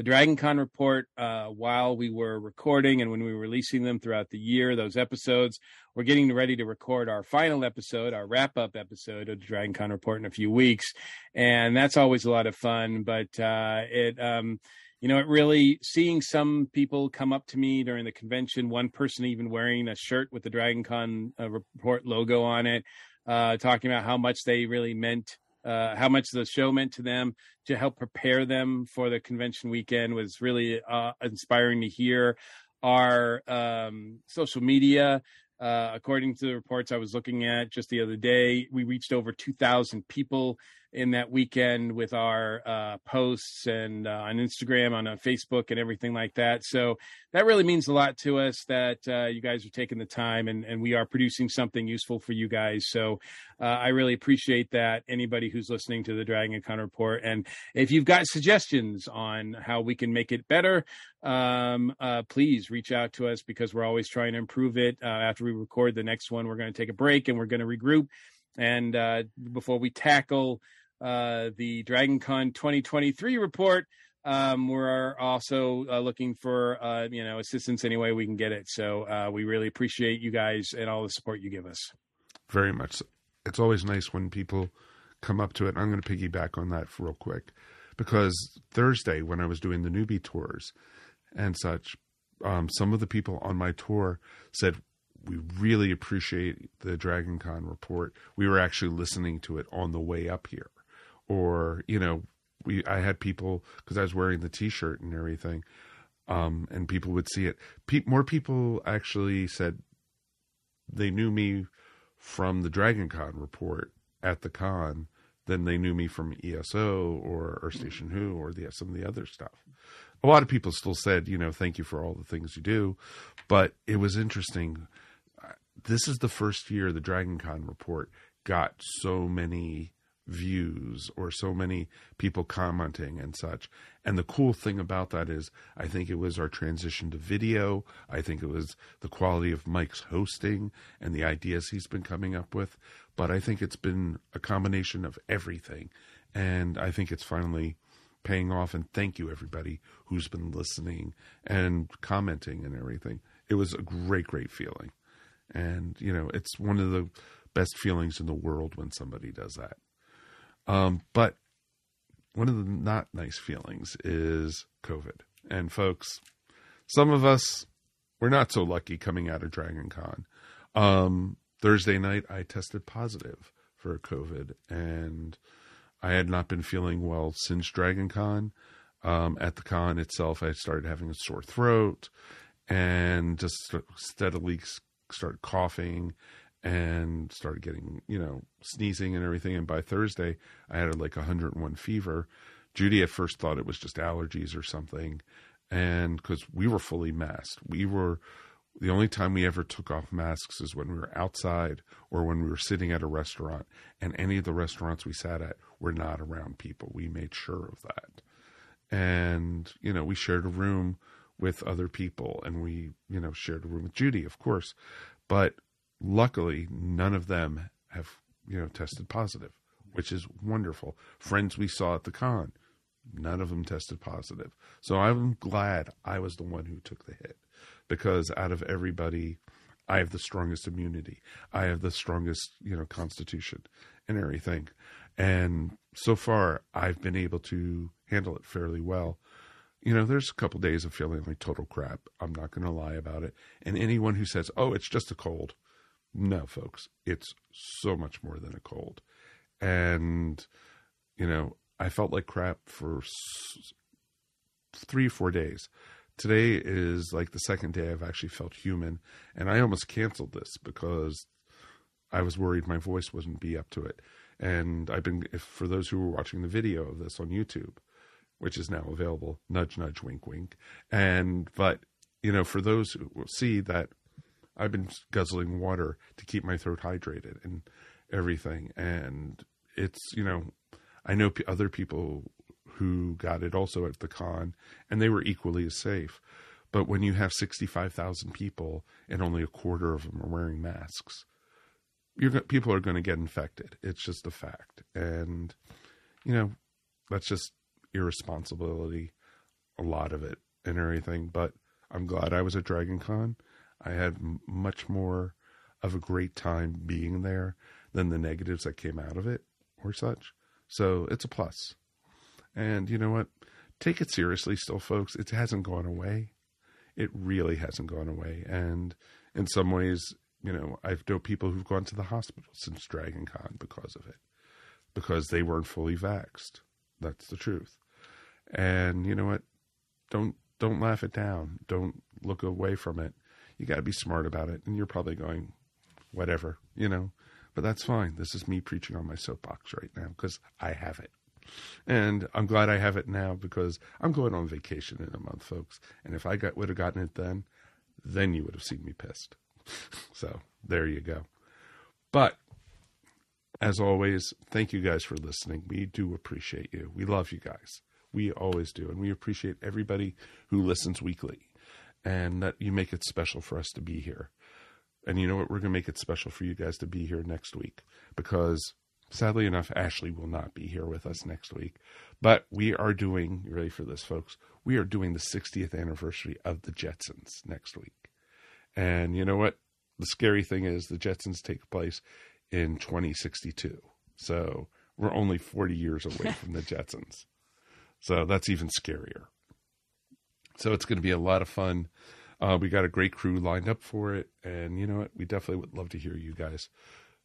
the Dragon Con report uh, while we were recording and when we were releasing them throughout the year. Those episodes, we're getting ready to record our final episode, our wrap up episode of the Dragon Con report in a few weeks, and that's always a lot of fun. But uh, it, um, you know, it really seeing some people come up to me during the convention. One person even wearing a shirt with the Dragon Con uh, report logo on it, uh, talking about how much they really meant uh, how much the show meant to them to help prepare them for the convention weekend was really uh, inspiring to hear. Our um, social media, uh, according to the reports I was looking at just the other day, we reached over 2,000 people in that weekend with our uh, posts and uh, on Instagram, on uh, Facebook, and everything like that. So that really means a lot to us that uh, you guys are taking the time and, and we are producing something useful for you guys. So uh, I really appreciate that. Anybody who's listening to the Dragon Con report, and if you've got suggestions on how we can make it better, um, uh, please reach out to us because we're always trying to improve it. After we record the next one, we're going to take a break and we're going to regroup. And before we tackle uh, the Dragon Con 2023 report, um, we're also uh, looking for uh, you know assistance any way we can get it. So uh, we really appreciate you guys and all the support you give us. Very much. It's always nice when people come up to it. I'm going to piggyback on that real quick because Thursday, when I was doing the newbie tours and such, um, some of the people on my tour said, We really appreciate the Dragon Con report. We were actually listening to it on the way up here. Or, you know, we I had people because I was wearing the T-shirt and everything, um, and people would see it. Pe- more people actually said they knew me from the Dragon Con report at the con than they knew me from ESO or Earth Station Who or the some of the other stuff. A lot of people still said, you know, thank you for all the things you do, but it was interesting. This is the first year the Dragon Con report got so many views or so many people commenting and such. And the cool thing about that is, I think it was our transition to video. I think it was the quality of Mike's hosting and the ideas he's been coming up with. But I think it's been a combination of everything. And I think it's finally paying off. And thank you, everybody who's been listening and commenting and everything. It was a great, great feeling. And, you know, it's one of the best feelings in the world when somebody does that. Um, but one of the not nice feelings is COVID. And folks, some of us we're not so lucky coming out of Dragon Con. Um, Thursday night, I tested positive for COVID, and I had not been feeling well since Dragon Con. Um, at the con itself, I started having a sore throat and just steadily started coughing and started getting, you know, sneezing and everything. And by Thursday, I had like 101 fever. Judy at first thought it was just allergies or something. And because we were fully masked, we were the only time we ever took off masks is when we were outside or when we were sitting at a restaurant. And any of the restaurants we sat at were not around people. We made sure of that. And, you know, we shared a room with other people and we, you know, shared a room with Judy, of course. But luckily, none of them have, you know, tested positive, which is wonderful. Friends we saw at the con, none of them tested positive. So I'm glad I was the one who took the hit because out of everybody, I have the strongest immunity. I have the strongest, you know, constitution and everything. And so far, I've been able to handle it fairly well. You know, there's a couple days of feeling like total crap. I'm not going to lie about it. And anyone who says, oh, it's just a cold, no, folks, it's so much more than a cold. And, you know, I felt like crap for three, four days. Today is like the second day I've actually felt human. And I almost canceled this because I was worried my voice wouldn't be up to it. And I've been, if, for those who were watching the video of this on YouTube, which is now available, nudge, nudge, wink, wink. And, but, you know, for those who will see that I've been guzzling water to keep my throat hydrated and everything. And it's, you know, I know p- other people who got it also at the con and they were equally as safe. But when you have 65,000 people and only a quarter of them are wearing masks, you're people are going to get infected. It's just a fact. And you know, that's just irresponsibility a lot of it and everything, but I'm glad I was at Dragon Con. I had m- much more of a great time being there than the negatives that came out of it or such. So it's a plus. And you know what? Take it seriously still, folks. It hasn't gone away. It really hasn't gone away. And in some ways, you know, I've known people who've gone to the hospital since Dragon Con because of it, because they weren't fully vaxxed. That's the truth. And you know what? Don't don't laugh it down. Don't look away from it. You got to be smart about it. And you're probably going, whatever, you know. But that's fine. This is me preaching on my soapbox right now because I have it. And I'm glad I have it now because I'm going on vacation in a month, folks. And if I got would have gotten it then, then you would have seen me pissed. so there you go. But as always, thank you guys for listening. We do appreciate you. We love you guys. We always do. And we appreciate everybody who listens weekly and that you make it special for us to be here. And you know what? We're going to make it special for you guys to be here next week because sadly enough, Ashley will not be here with us next week. But we are doing, you ready for this, folks? We are doing the 60th anniversary of the Jetsons next week. And you know what? The scary thing is the Jetsons take place in 2062. So we're only 40 years away from the Jetsons. So that's even scarier. So it's going to be a lot of fun. Uh, we got a great crew lined up for it, and you know what? We definitely would love to hear you guys.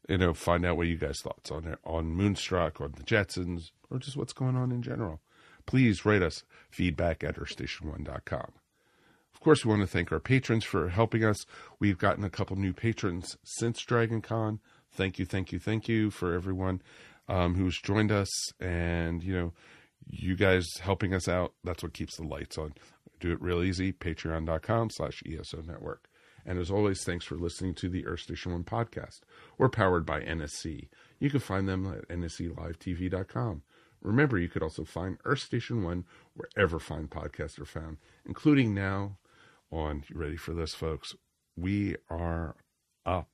You know, find out what you guys' thoughts on on Moonstruck, on the Jetsons, or just what's going on in general. Please write us feedback at earthstation1.com. Of course, we want to thank our patrons for helping us. We've gotten a couple new patrons since Dragon Con. Thank you, thank you, thank you for everyone um, who's joined us. And, you know, you guys helping us out, that's what keeps the lights on. Do it real easy, patreon.com slash ESO network. And as always, thanks for listening to the Earth Station One podcast. We're powered by NSC. You can find them at nsclivetv.com. Remember, you could also find Earth Station One wherever fine podcasts are found, including now on, you ready for this, folks? We are up.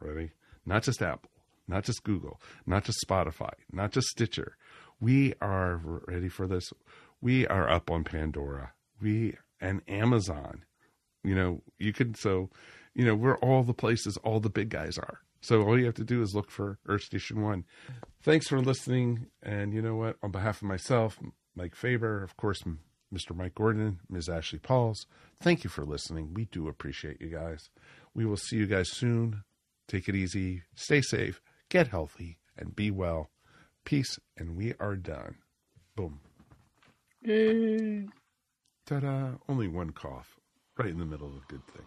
Ready? Not just Apple, not just Google, not just Spotify, not just Stitcher. We are ready for this. We are up on Pandora. We and Amazon. You know, you can so, you know, we're all the places all the big guys are. So all you have to do is look for Earth Station One. Thanks for listening. And you know what? On behalf of myself, Mike Faber, of course, Mr. Mike Gordon, Ms. Ashley Pauls, thank you for listening. We do appreciate you guys. We will see you guys soon. Take it easy. Stay safe. Get healthy and be well. Peace. And we are done. Boom. Mm-hmm. Yay. Ta da. Only one cough. Right in the middle of a good thing.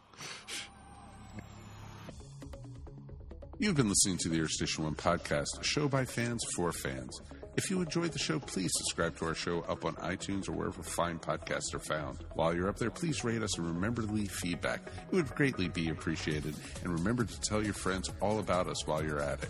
You've been listening to the Earth Station One podcast, a show by fans for fans. If you enjoyed the show, please subscribe to our show up on iTunes or wherever fine podcasts are found. While you're up there, please rate us and remember to leave feedback. It would greatly be appreciated. And remember to tell your friends all about us while you're at it.